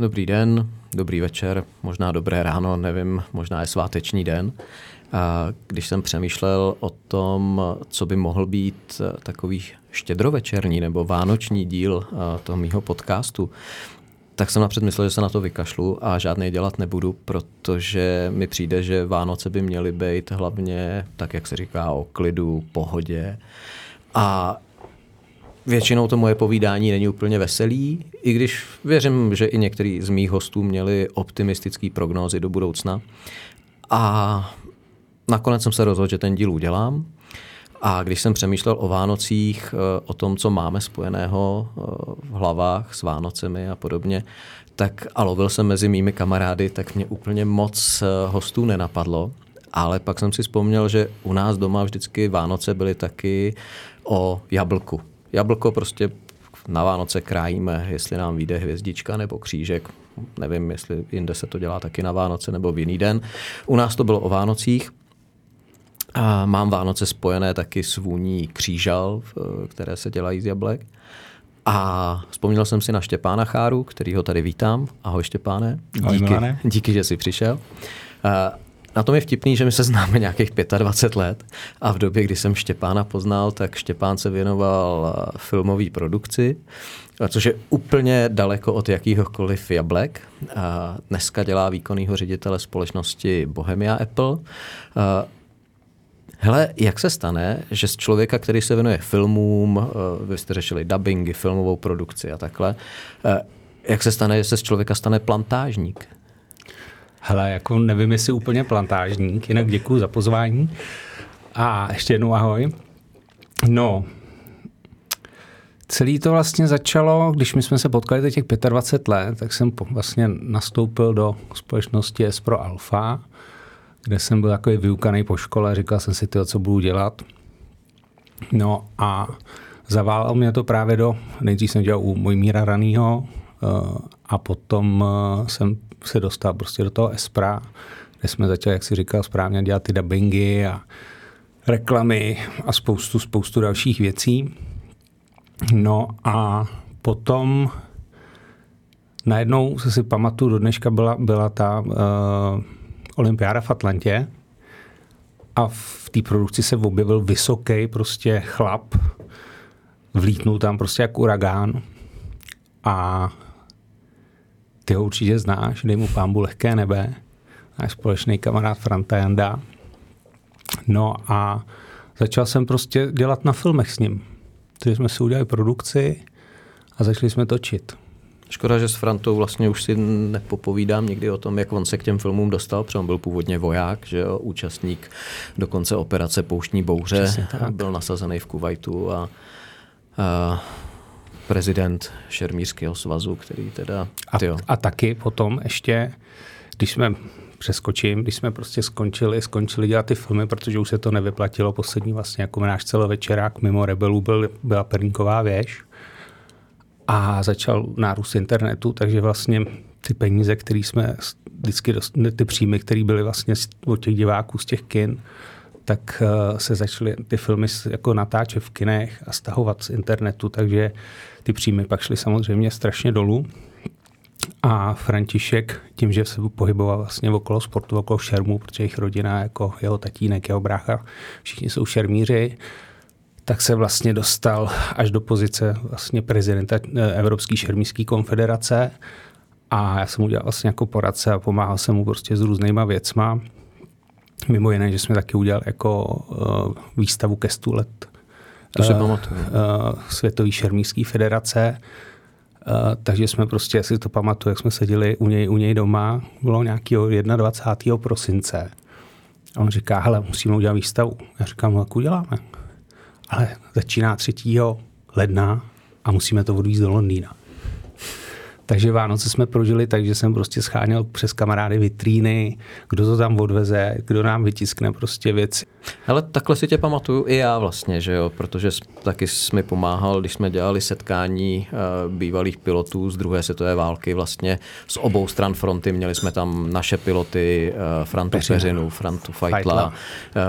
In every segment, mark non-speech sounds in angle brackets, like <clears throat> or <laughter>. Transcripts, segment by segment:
Dobrý den, dobrý večer, možná dobré ráno, nevím, možná je sváteční den. A když jsem přemýšlel o tom, co by mohl být takový štědrovečerní nebo vánoční díl toho mýho podcastu, tak jsem napřed myslel, že se na to vykašlu a žádný dělat nebudu, protože mi přijde, že Vánoce by měly být hlavně, tak jak se říká, o klidu, pohodě. A většinou to moje povídání není úplně veselý, i když věřím, že i některý z mých hostů měli optimistické prognózy do budoucna. A nakonec jsem se rozhodl, že ten díl udělám. A když jsem přemýšlel o Vánocích, eh, o tom, co máme spojeného eh, v hlavách s Vánocemi a podobně, tak a lovil jsem mezi mými kamarády, tak mě úplně moc eh, hostů nenapadlo. Ale pak jsem si vzpomněl, že u nás doma vždycky Vánoce byly taky o jablku. Jablko prostě na Vánoce krájíme, jestli nám vyjde hvězdička nebo křížek. Nevím, jestli jinde se to dělá taky na Vánoce nebo v jiný den. U nás to bylo o Vánocích. A mám Vánoce spojené taky s vůní křížal, které se dělají z jablek. A vzpomněl jsem si na Štěpána Cháru, který ho tady vítám. Ahoj Štěpáne. Díky, Ahoj, díky že jsi přišel. Na tom je vtipný, že my se známe nějakých 25 let a v době, kdy jsem Štěpána poznal, tak Štěpán se věnoval filmové produkci, což je úplně daleko od jakýhokoliv jablek. A dneska dělá výkonného ředitele společnosti Bohemia Apple. Hele, jak se stane, že z člověka, který se věnuje filmům, eh, vy jste řešili dubbingy, filmovou produkci a takhle, eh, jak se stane, že se z člověka stane plantážník? Hele, jako nevím, jestli úplně plantážník, jinak děkuji za pozvání. A ještě jednou ahoj. No, celý to vlastně začalo, když my jsme se potkali těch 25 let, tak jsem vlastně nastoupil do společnosti S pro Alfa kde jsem byl takový vyukaný po škole, říkal jsem si, tyjo, co budu dělat. No a zaválel mě to právě do, nejdřív jsem dělal u Mojmíra Ranýho eh, a potom eh, jsem se dostal prostě do toho Espra, kde jsme začali, jak si říkal správně, dělat ty dubbingy a reklamy a spoustu, spoustu dalších věcí. No a potom najednou se si pamatuju, do dneška byla, byla ta uh, olympiáda v Atlantě a v té produkci se objevil vysoký prostě chlap, vlítnul tam prostě jak uragán a ty ho určitě znáš, dej mu pámbu lehké nebe, náš společný kamarád Franta Janda. No a začal jsem prostě dělat na filmech s ním. Takže jsme si udělali produkci a začali jsme točit. Škoda, že s Frantou vlastně už si nepopovídám někdy o tom, jak on se k těm filmům dostal, protože on byl původně voják, že jo, účastník dokonce operace Pouštní bouře, byl nasazený v Kuwaitu a, a prezident Šermířského svazu, který teda... A, a taky potom ještě, když jsme přeskočím, když jsme prostě skončili, skončili dělat ty filmy, protože už se to nevyplatilo. Poslední vlastně jako náš celovečerák mimo Rebelů byl, byla Perníková věž a začal nárůst internetu, takže vlastně ty peníze, které jsme vždycky dost, ty příjmy, které byly vlastně od těch diváků z těch kin, tak uh, se začaly ty filmy jako natáčet v kinech a stahovat z internetu, takže ty příjmy pak šly samozřejmě strašně dolů. A František, tím, že se pohyboval vlastně okolo sportu, okolo šermu, protože jejich rodina, jako jeho tatínek, jeho brácha, všichni jsou šermíři, tak se vlastně dostal až do pozice vlastně prezidenta eh, Evropské šermířské konfederace a já jsem mu dělal vlastně jako poradce a pomáhal jsem mu prostě s různýma věcma. Mimo jiné, že jsme taky udělali jako uh, výstavu ke 100 let to se uh, uh, Světové šermířské federace. Uh, takže jsme prostě, si to pamatuju, jak jsme seděli u něj, u něj doma, bylo nějakého 21. prosince. A on říká, hele, musíme udělat výstavu. Já říkám, no jak uděláme? ale začíná 3. ledna a musíme to odvízt do Londýna. Takže Vánoce jsme prožili tak, že jsem prostě scháněl přes kamarády vitríny, kdo to tam odveze, kdo nám vytiskne prostě věci. Ale takhle si tě pamatuju i já vlastně, že jo, protože taky jsi mi pomáhal, když jsme dělali setkání uh, bývalých pilotů z druhé světové války vlastně z obou stran fronty. Měli jsme tam naše piloty, uh, Frantu Peřinu, Frantu Feitla,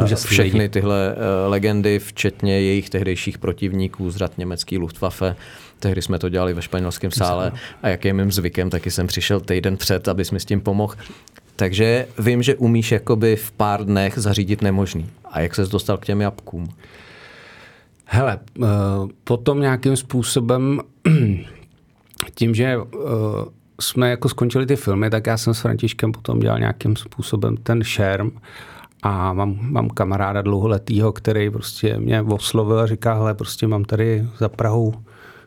uh, všechny tyhle uh, legendy, včetně jejich tehdejších protivníků z řad německý Luftwaffe. Tehdy jsme to dělali ve španělském sále. A jak je je mým zvykem, taky jsem přišel týden před, aby mi s tím pomohl. Takže vím, že umíš jakoby v pár dnech zařídit nemožný. A jak ses dostal k těm jabkům? Hele, uh, potom nějakým způsobem, <clears throat> tím, že uh, jsme jako skončili ty filmy, tak já jsem s Františkem potom dělal nějakým způsobem ten šerm a mám, mám kamaráda dlouholetýho, který prostě mě oslovil a říká, hele, prostě mám tady za Prahou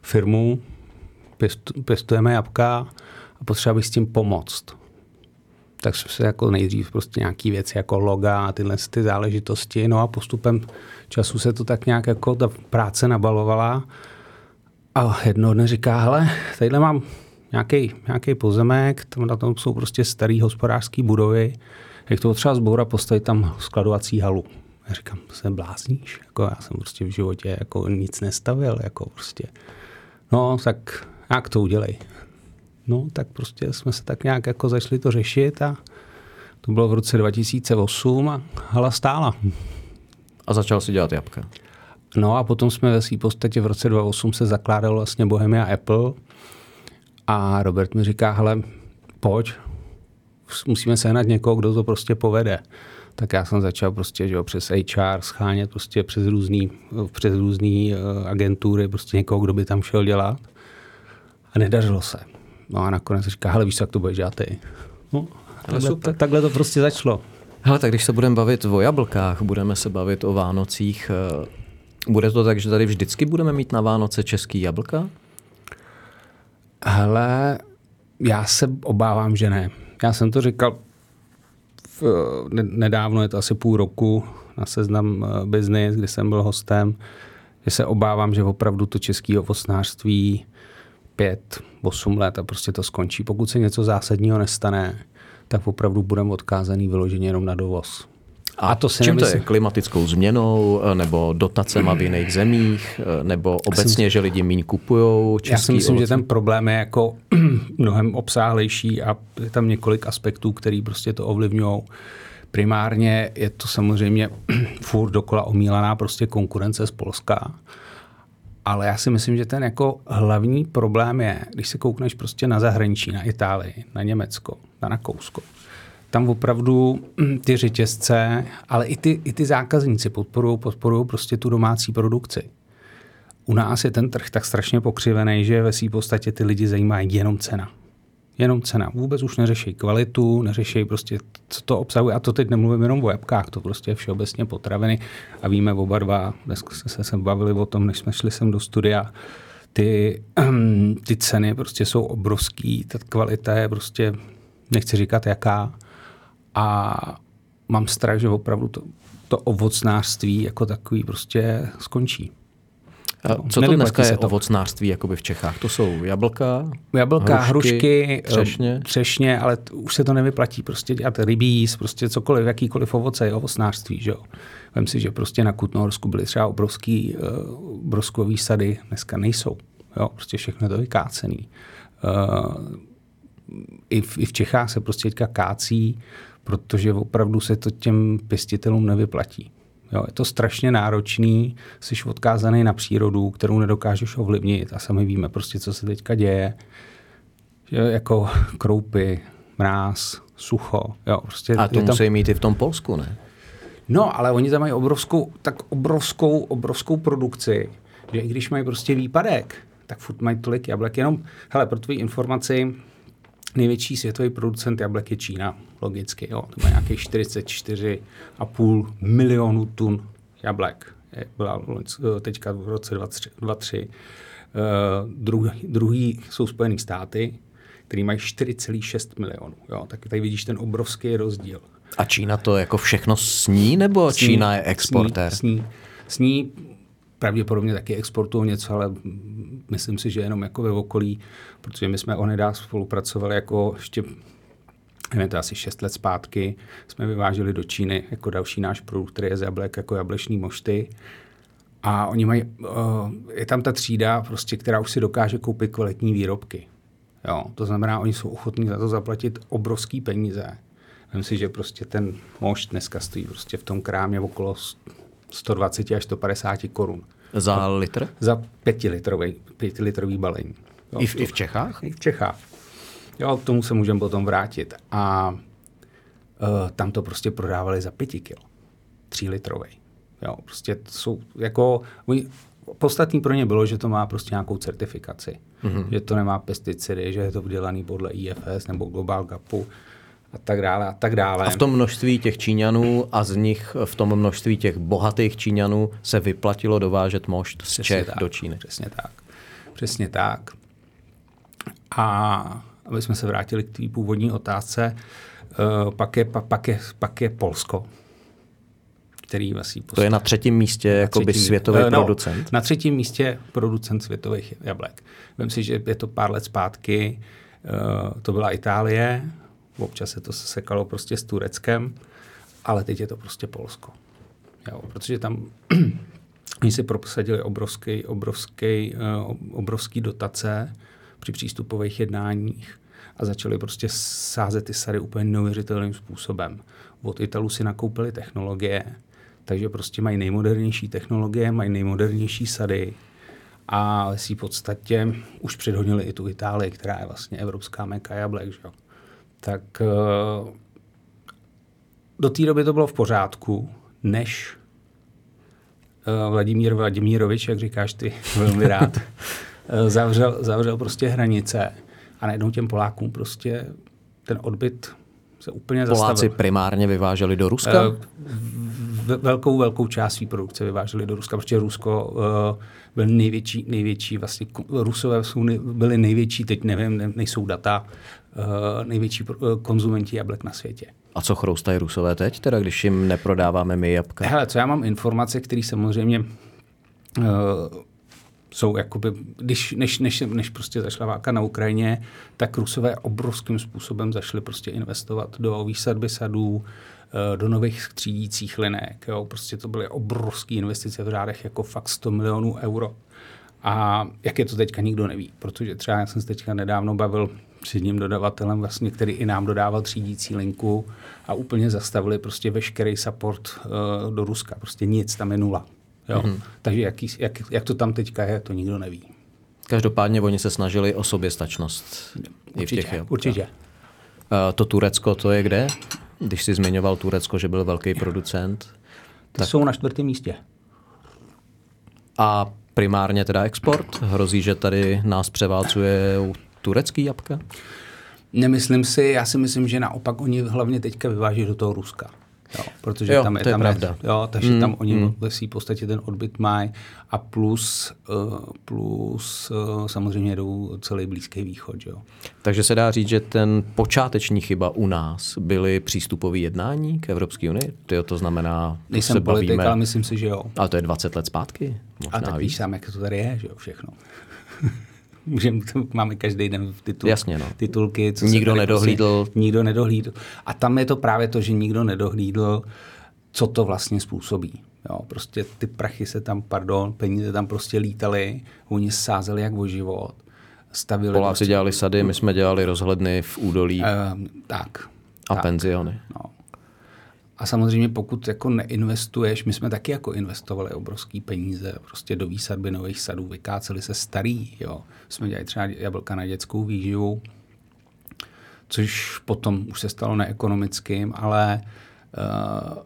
firmu, pěstujeme jabka a potřeba bych s tím pomoct. Tak se jako nejdřív prostě nějaký věci jako loga a tyhle ty záležitosti, no a postupem času se to tak nějak jako ta práce nabalovala a jedno dne říká, hele, tadyhle mám nějaký, nějaký pozemek, tam na tom jsou prostě starý hospodářské budovy, jak to třeba zboura postavit tam skladovací halu. Já říkám, se blázníš? Jako já jsem prostě v životě jako nic nestavil, jako prostě. No, tak jak to udělej? No, tak prostě jsme se tak nějak jako začali to řešit a to bylo v roce 2008 a hala stála. A začal si dělat jabka. No a potom jsme ve své podstatě v roce 2008 se zakládal vlastně Bohemia Apple a Robert mi říká, hele, pojď, musíme sehnat někoho, kdo to prostě povede. Tak já jsem začal prostě že jo, přes HR schánět prostě přes různý, přes různý uh, agentury prostě někoho, kdo by tam šel dělat. A nedařilo se. No a nakonec říká, hele víš, jak to budeš dělat ty. No, takhle, super. takhle to prostě začalo. Hele, tak když se budeme bavit o jablkách, budeme se bavit o Vánocích, eh, bude to tak, že tady vždycky budeme mít na Vánoce český jablka? Hele, já se obávám, že ne. Já jsem to říkal v, nedávno, je to asi půl roku, na seznam eh, business, kdy jsem byl hostem, že se obávám, že opravdu to české ovocnářství pět, osm let a prostě to skončí. Pokud se něco zásadního nestane, tak opravdu budeme odkázaný vyloženě jenom na dovoz. A, a to si čím nemyslím... to je? Klimatickou změnou, nebo dotacema v jiných zemích, nebo obecně, že lidi méně kupují Já si myslím, ovoce? že ten problém je jako <clears throat> mnohem obsáhlejší a je tam několik aspektů, který prostě to ovlivňují. Primárně je to samozřejmě <clears throat> furt dokola omílaná prostě konkurence z Polska, ale já si myslím, že ten jako hlavní problém je, když se koukneš prostě na zahraničí, na Itálii, na Německo, na Rakousko, tam opravdu hm, ty řetězce, ale i ty, i ty zákazníci podporují podporují prostě tu domácí produkci. U nás je ten trh tak strašně pokřivený, že ve své podstatě ty lidi zajímá jenom cena. Jenom cena. Vůbec už neřeší kvalitu, neřeší prostě, co to obsahuje. A to teď nemluvím jenom o jabkách, to prostě je všeobecně potraviny. A víme oba dva, dnes se sem bavili o tom, než jsme šli sem do studia, ty, <clears throat> ty ceny prostě jsou obrovský, ta kvalita je prostě, nechci říkat jaká, a mám strach, že opravdu to, to ovocnářství jako takový prostě skončí. A co to dneska je to. ovocnářství jakoby v Čechách? To jsou jablka, Jablka, hrušky, hrušky třešně. třešně, ale t- už se to nevyplatí prostě dělat rybíz, prostě cokoliv, jakýkoliv ovoce je ovocnářství. Že jo? Vem si, že prostě na Kutnohorsku byly třeba obrovský uh, broskový sady, dneska nejsou. Jo? Prostě všechno je to vykácený. Uh, i, v, I v Čechách se prostě teďka kácí protože opravdu se to těm pěstitelům nevyplatí. Jo, je to strašně náročný, jsi odkázaný na přírodu, kterou nedokážeš ovlivnit a sami víme prostě, co se teďka děje. Že jako <laughs> kroupy, mráz, sucho. Jo, prostě a to tam... musí mít i v tom Polsku, ne? No, ale oni tam mají obrovskou, tak obrovskou, obrovskou produkci, že i když mají prostě výpadek, tak furt mají tolik jablek. Jenom, hele, pro tvoji informaci, Největší světový producent jablek je Čína, logicky. Jo. To má nějakých 44,5 milionů tun jablek. Byla teďka v roce 2023. Uh, druhý, druhý jsou Spojené státy, který mají 4,6 milionů. Jo. Tak tady vidíš ten obrovský rozdíl. A Čína to jako všechno sní, nebo sní, Čína je exportér? Sní, sní, sní pravděpodobně taky exportují něco, ale myslím si, že jenom jako ve okolí, protože my jsme onedá spolupracovali jako ještě nevím, to asi 6 let zpátky, jsme vyváželi do Číny jako další náš produkt, který je z jablek, jako jablečný mošty. A oni mají, uh, je tam ta třída, prostě, která už si dokáže koupit kvalitní výrobky. Jo, to znamená, oni jsou ochotní za to zaplatit obrovský peníze. Myslím si, že prostě ten mošt dneska stojí prostě v tom krámě okolo 120 až 150 korun. Za litr? Za pětilitrový, pětilitrový balení. Jo, I, v, I v Čechách? I v Čechách. Jo, k tomu se můžeme potom vrátit. A uh, tam to prostě prodávali za pěti kilo. Tří litrový. Jo, prostě to jsou jako, podstatný pro ně bylo, že to má prostě nějakou certifikaci. Mm-hmm. Že to nemá pesticidy, že je to vdělaný podle IFS nebo Global Gapu a tak dále a tak dále. A v tom množství těch Číňanů a z nich v tom množství těch bohatých Číňanů se vyplatilo dovážet mošt z Přesně Čech tak, do Číny. Přesně tak. Přesně tak. A aby jsme se vrátili k té původní otázce, uh, pak, je, pak, je, pak je Polsko, který vlastně To je na třetím místě jako by světový uh, no, producent? Na třetím místě producent světových jablek. Vím si, že je to pár let zpátky, uh, to byla Itálie, občas se to sekalo prostě s Tureckem, ale teď je to prostě Polsko. Jo, protože tam <clears throat> oni si prosadili obrovský, obrovský, uh, obrovský dotace při přístupových jednáních a začali prostě sázet ty sady úplně neuvěřitelným způsobem. Od Italů si nakoupili technologie, takže prostě mají nejmodernější technologie, mají nejmodernější sady a si v podstatě už předhodnili i tu Itálii, která je vlastně evropská meka jablek. Že? Tak uh, do té doby to bylo v pořádku, než uh, Vladimír Vladimírovič, jak říkáš ty <laughs> velmi rád, uh, zavřel, zavřel prostě hranice a najednou těm Polákům prostě ten odbyt se úplně Poláci zastavil. primárně vyváželi do Ruska? Uh, velkou, velkou část své produkce vyváželi do Ruska, protože Rusko uh, byl největší, největší vlastně, Rusové jsou, byli největší, teď nevím, nejsou data, uh, největší konzumenti jablek na světě. A co chroustají Rusové teď, teda když jim neprodáváme my jabka? Hele, co já mám informace, které samozřejmě uh, jsou jakoby, když, než, než, než prostě zašla válka na Ukrajině, tak Rusové obrovským způsobem zašli prostě investovat do výsadby sadů, eh, do nových třídících linek. Jo. Prostě to byly obrovské investice v řádech jako fakt 100 milionů euro. A jak je to teďka, nikdo neví, protože třeba já jsem se teďka nedávno bavil s jedním dodavatelem, vlastně, který i nám dodával třídící linku a úplně zastavili prostě veškerý support uh, do Ruska. Prostě nic, tam je nula. Jo? Mm-hmm. Takže jaký, jak, jak to tam teďka je, to nikdo neví. Každopádně oni se snažili o soběstačnost. Určitě, těch, určitě. To Turecko, to je kde? Když jsi zmiňoval Turecko, že byl velký producent. Ty tak... jsou na čtvrtém místě. A primárně teda export? Hrozí, že tady nás převálcuje turecký jabka? Nemyslím si, já si myslím, že naopak oni hlavně teďka vyváží do toho Ruska. Jo, protože jo, tam je, to je tam pravda. Je, jo, takže mm, tam oni mm. ve v podstatě ten odbyt mají a plus, uh, plus uh, samozřejmě jdou celý Blízký východ. Jo. Takže se dá říct, že ten počáteční chyba u nás byly přístupové jednání k Evropské unii? Tyjo, to znamená, to Nejsem se politik, bavíme, ale myslím si, že jo. Ale to je 20 let zpátky. Možná a tak víš sám, jak to tady je, že jo, všechno. Můžeme, máme každý den v titul, Jasně, no. titulky. Co nikdo nedohlídl. Prostě, nikdo nedohlídl. A tam je to právě to, že nikdo nedohlídl, co to vlastně způsobí. Jo, prostě ty prachy se tam, pardon, peníze tam prostě lítaly, oni sázeli jak o život. Stavili Poláci prostě, dělali sady, my jsme dělali rozhledny v údolí. Uh, tak. A tak, penziony. No. A samozřejmě pokud jako neinvestuješ, my jsme taky jako investovali obrovský peníze prostě do výsadby nových sadů, vykáceli se starý, jo. Jsme dělali třeba jablka na dětskou výživu, což potom už se stalo neekonomickým, ale uh,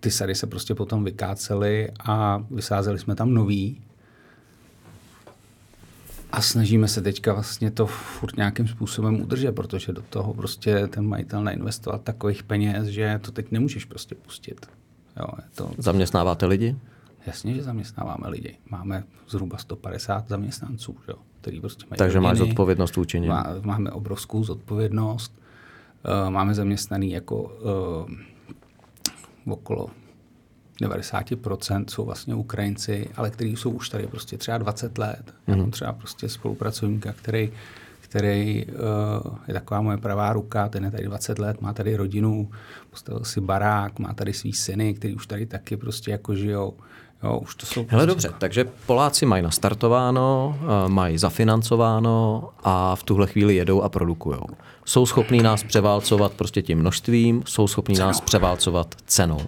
ty sady se prostě potom vykácely a vysázeli jsme tam nový a snažíme se teďka vlastně to furt nějakým způsobem udržet, protože do toho prostě ten majitel neinvestovat takových peněz, že to teď nemůžeš prostě pustit. Jo, je to... Zaměstnáváte lidi? Jasně, že zaměstnáváme lidi. Máme zhruba 150 zaměstnanců, jo, který prostě mají Takže rodiny, máš zodpovědnost vůči má, Máme obrovskou zodpovědnost. Uh, máme zaměstnaný jako uh, okolo 90% jsou vlastně Ukrajinci, ale kteří jsou už tady prostě třeba 20 let. Mm-hmm. Já mám mhm. třeba prostě spolupracovníka, který, který uh, je taková moje pravá ruka, ten je tady 20 let, má tady rodinu, postavil si barák, má tady svý syny, který už tady taky prostě jako žijou. Jo, už to jsou Hele prostě... dobře, takže Poláci mají nastartováno, eh, mají zafinancováno a v tuhle chvíli jedou a produkují. Jsou schopní nás převálcovat prostě tím množstvím, jsou schopní nás převálcovat cenou.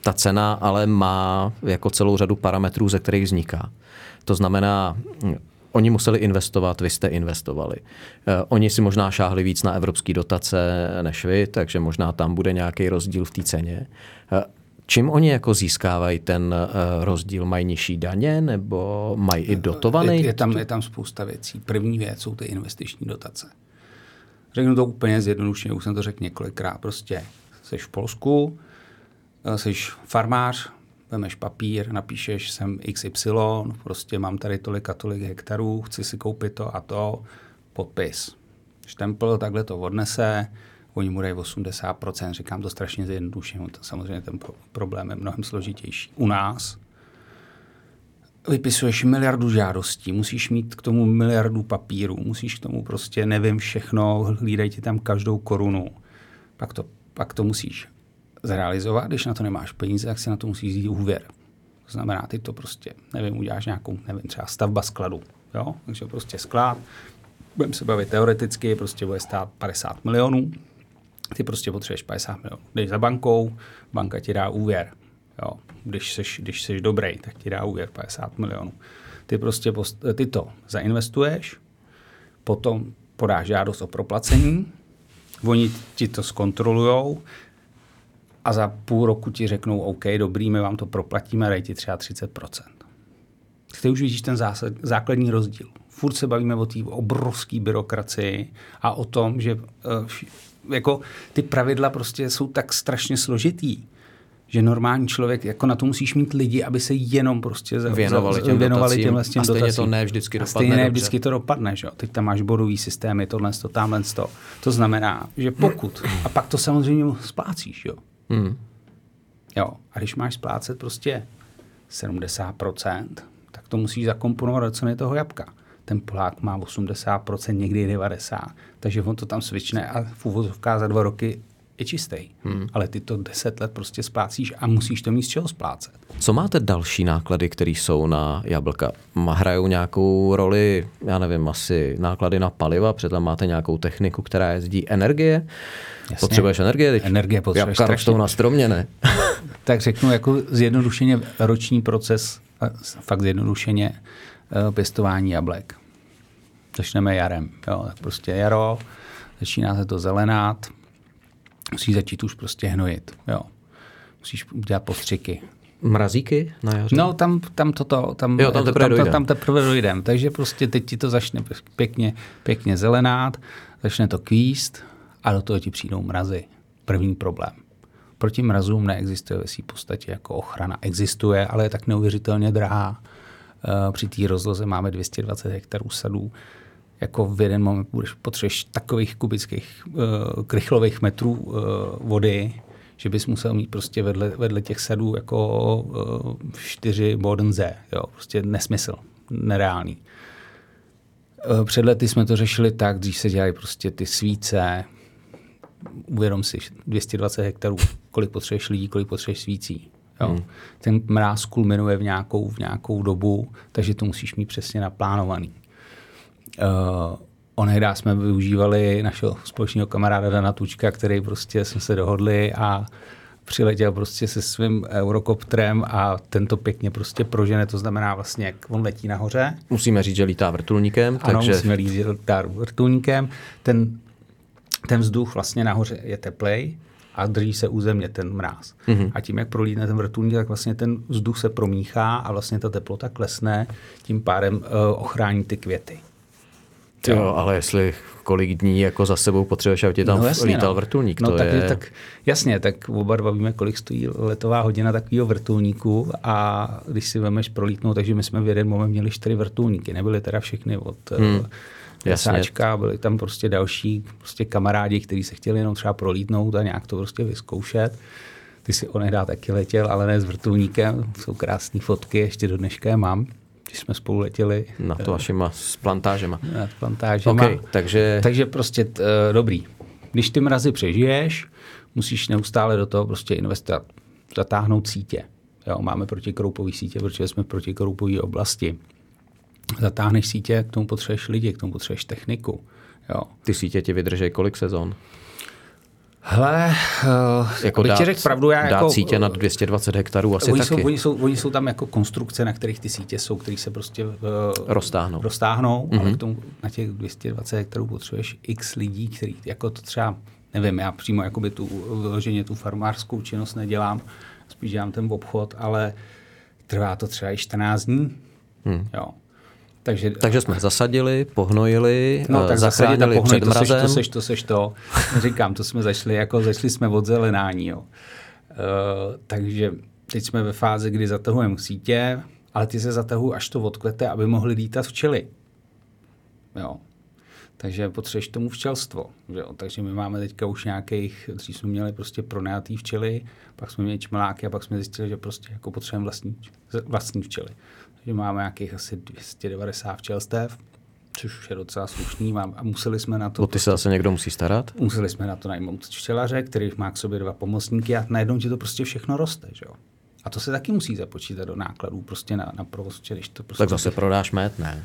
Ta cena ale má jako celou řadu parametrů, ze kterých vzniká. To znamená, oni museli investovat, vy jste investovali. Uh, oni si možná šáhli víc na evropské dotace než vy, takže možná tam bude nějaký rozdíl v té ceně. Uh, Čím oni jako získávají ten uh, rozdíl? Mají nižší daně nebo mají i dotovaný? Je, je, tam, je tam spousta věcí. První věc jsou ty investiční dotace. Řeknu to úplně zjednodušeně, už jsem to řekl několikrát. Prostě jsi v Polsku, jsi farmář, vemeš papír, napíšeš jsem XY, prostě mám tady tolik a tolik hektarů, chci si koupit to a to, podpis. Štempel takhle to odnese, oni mu dají 80%, říkám to strašně zjednodušeně, to samozřejmě ten problém je mnohem složitější. U nás vypisuješ miliardu žádostí, musíš mít k tomu miliardu papírů, musíš k tomu prostě nevím všechno, hlídají ti tam každou korunu. Pak to, pak to musíš zrealizovat, když na to nemáš peníze, tak si na to musíš jít úvěr. To znamená, ty to prostě, nevím, uděláš nějakou, nevím, třeba stavba skladu. Jo? Takže prostě sklad, budeme se bavit teoreticky, prostě bude stát 50 milionů, ty prostě potřebuješ 50 milionů. Jdeš za bankou, banka ti dá úvěr. Jo. Když, jsi, když jsi dobrý, tak ti dá úvěr 50 milionů. Ty prostě post, ty to zainvestuješ, potom podáš žádost o proplacení, oni ti to zkontrolujou a za půl roku ti řeknou, OK, dobrý, my vám to proplatíme, dej ti třeba 30%. Ty už vidíš ten zásad, základní rozdíl. Furt se bavíme o té obrovské byrokracii a o tom, že uh, jako ty pravidla prostě jsou tak strašně složitý, že normální člověk, jako na to musíš mít lidi, aby se jenom prostě věnovali, těm věnovali těmhle těm A stejně dotacím. to ne vždycky dopadne. A stejně ne vždycky to dopadne, že jo. Teď tam máš bodový systémy, tohle, to, tamhle, to. To znamená, že pokud, a pak to samozřejmě splácíš, jo. Hmm. Jo, a když máš splácet prostě 70%, tak to musíš zakomponovat do ceny toho jabka ten Polák má 80%, někdy 90%, takže on to tam svične a v za dva roky je čistý. Hmm. Ale ty to deset let prostě splácíš a musíš to mít z čeho splácet. Co máte další náklady, které jsou na jablka? Hrajou nějakou roli, já nevím, asi náklady na paliva, protože tam máte nějakou techniku, která jezdí energie. Jasně. Potřebuješ energie? Teď energie potřebuješ Jabka rostou na stromě, ne? <laughs> tak řeknu jako zjednodušeně roční proces, fakt zjednodušeně, Eh, pěstování jablek. Začneme jarem. Jo, tak prostě jaro, začíná se to zelenát, musí začít už prostě hnojit. Jo. Musíš dělat postřiky. Mrazíky na jaře? No, tam, tam toto, tam, jo, tam teprve tam, tam teprve dojdem. Takže prostě teď ti to začne pěkně, pěkně zelenát, začne to kvíst a do toho ti přijdou mrazy. První problém. Proti mrazům neexistuje ve své podstatě jako ochrana. Existuje, ale je tak neuvěřitelně drahá. Eh, při té rozloze máme 220 hektarů sadů. Jako v jeden moment budeš potřebuješ takových kubických uh, krychlových metrů uh, vody, že bys musel mít prostě vedle, vedle těch sadů jako uh, čtyři bodenze. Jo, prostě nesmysl, nereálný. Uh, před lety jsme to řešili tak, když se dělají prostě ty svíce, uvědom si, 220 hektarů, kolik potřebuješ lidí, kolik potřebuješ svící. Jo. Hmm. Ten mráz kulminuje v nějakou, v nějakou dobu, takže to musíš mít přesně naplánovaný. Uh, onehdá jsme využívali našeho společného kamaráda Dana Tučka, který prostě jsme se dohodli a přiletěl prostě se svým eurokoptrem a tento pěkně prostě prožene, to znamená vlastně, jak on letí nahoře. Musíme říct, že lítá vrtulníkem. Ano, takže... musíme říct, že lítá vrtulníkem. Ten, ten vzduch vlastně nahoře je teplej, a drží se u země ten mráz. Mm-hmm. A tím, jak prolítne ten vrtulník, tak vlastně ten vzduch se promíchá a vlastně ta teplota klesne, tím pádem uh, ochrání ty květy. Jo, ale jestli kolik dní jako za sebou potřebuješ, aby ti tam no, jasně, lítal no. vrtulník. No, to tak, je... tak, jasně, tak oba dva víme, kolik stojí letová hodina takového vrtulníku a když si vemeš prolítnout, takže my jsme v jeden moment měli čtyři vrtulníky, nebyly teda všechny od hmm. Jasáčka, byli tam prostě další prostě kamarádi, kteří se chtěli jenom třeba prolítnout a nějak to prostě vyzkoušet. Ty si onehdá taky letěl, ale ne s vrtulníkem. Jsou krásné fotky, ještě do dneška je mám když jsme spolu letěli. Na to vašima s plantážema. Na plantážema. Okay, takže... takže prostě t, uh, dobrý. Když ty mrazy přežiješ, musíš neustále do toho prostě investovat, zatáhnout sítě. Jo, máme protikroupový sítě, protože jsme v protikroupové oblasti zatáhneš sítě, k tomu potřebuješ lidi, k tomu potřebuješ techniku. Jo. Ty sítě ti vydrží kolik sezon? Hele, uh, jako dát, řekl pravdu, já dát jako, sítě nad 220 hektarů asi oni taky. Jsou, oni, jsou, oni jsou tam jako konstrukce, na kterých ty sítě jsou, které se prostě uh, roztáhnou. roztáhnou mm-hmm. ale mhm. k tomu, na těch 220 hektarů potřebuješ x lidí, který jako to třeba, nevím, já přímo jakoby tu, vyloženě tu farmářskou činnost nedělám, spíš dělám ten obchod, ale trvá to třeba i 14 dní. Hmm. Jo. Takže, Takže jsme zasadili, pohnojili, no, tak zachránili pohnoj, před mrazem. To seš, to seš, to seš to. Říkám, to jsme zašli, jako zašli jsme od zelenání. Jo. Uh, takže teď jsme ve fázi, kdy zatahujeme sítě, ale ty se zatahují, až to odkvete, aby mohly lítat včely. Jo. Takže potřebuješ tomu včelstvo. Že jo? Takže my máme teďka už nějakých, dřív jsme měli prostě pronajatý včely, pak jsme měli čmeláky a pak jsme zjistili, že prostě jako potřebujeme vlastní, vlastní včely že máme nějakých asi 290 včelstev, což je docela slušný. Mám, a museli jsme na to... O ty se zase někdo musí starat? Museli jsme na to najmout včelaře, který má k sobě dva pomocníky a najednou ti to prostě všechno roste. Že jo? A to se taky musí započítat do nákladů prostě na, na provoz, když to prostě... Tak zase prodáš met, ne?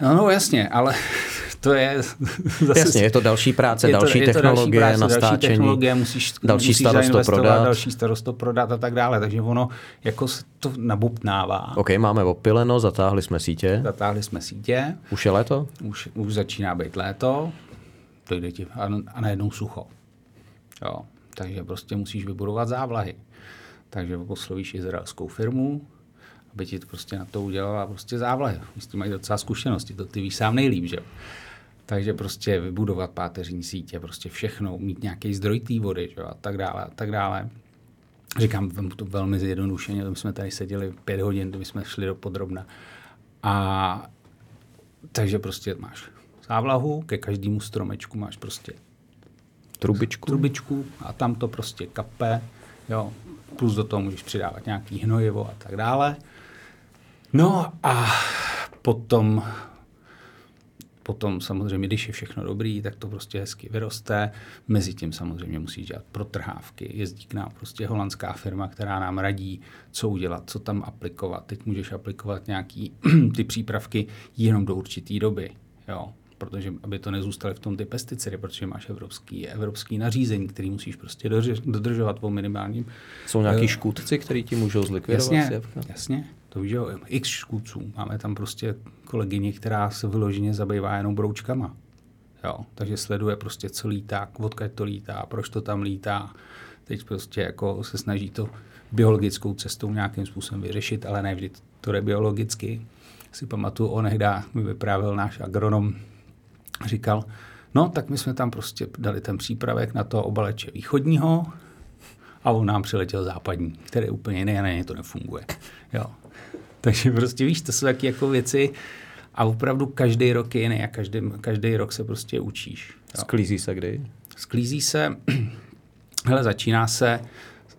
No, no jasně, ale <laughs> to je... <laughs> Zase, jasně, je to další práce, je to, další je to technologie, další práce, nastáčení, další, technologie, musíš, další musíš starost to prodat. Další starost to prodat a tak dále, takže ono jako se to nabupnává. OK, máme opileno, zatáhli jsme sítě. Zatáhli jsme sítě. Už je léto? Už, už začíná být léto, dojde ti a, a najednou sucho. Jo, takže prostě musíš vybudovat závlahy. Takže poslovíš izraelskou firmu, aby ti to prostě na to udělala prostě závlahy. S tím mají docela zkušenosti, to ty víš sám nejlíp, že takže prostě vybudovat páteřní sítě, prostě všechno, mít nějaký zdroj té vody že? a tak dále, a tak dále. Říkám to velmi zjednodušeně, my jsme tady seděli pět hodin, my jsme šli do podrobna. A takže prostě máš závlahu, ke každému stromečku máš prostě trubičku, trubičku a tam to prostě kape, jo, plus do toho můžeš přidávat nějaký hnojivo a tak dále. No a potom, potom samozřejmě, když je všechno dobrý, tak to prostě hezky vyroste. Mezi tím samozřejmě musí dělat protrhávky. Jezdí k nám prostě holandská firma, která nám radí, co udělat, co tam aplikovat. Teď můžeš aplikovat nějaký <clears throat> ty přípravky jenom do určité doby. Jo protože aby to nezůstaly v tom ty pesticidy, protože máš evropský, evropský nařízení, který musíš prostě dodržovat po minimálním. Jsou nějaký uh, škůdci, který ti můžou zlikvidovat? Jasně, jasně. To víš, jo, x škůdců. Máme tam prostě kolegyni, která se vyloženě zabývá jenom broučkama. Jo, takže sleduje prostě, co lítá, odkud to lítá, proč to tam lítá. Teď prostě jako se snaží to biologickou cestou nějakým způsobem vyřešit, ale ne vždy to je biologicky. Si pamatuju, onehdá mi vyprávěl náš agronom, říkal, no tak my jsme tam prostě dali ten přípravek na to obaleče východního a on nám přiletěl západní, který je úplně jiný a na ně to nefunguje. Jo. Takže prostě víš, to jsou taky jako věci a opravdu každý rok je jiný a každý, každý rok se prostě učíš. Jo. Sklízí se kdy? Sklízí se, <clears throat> hele, začíná se,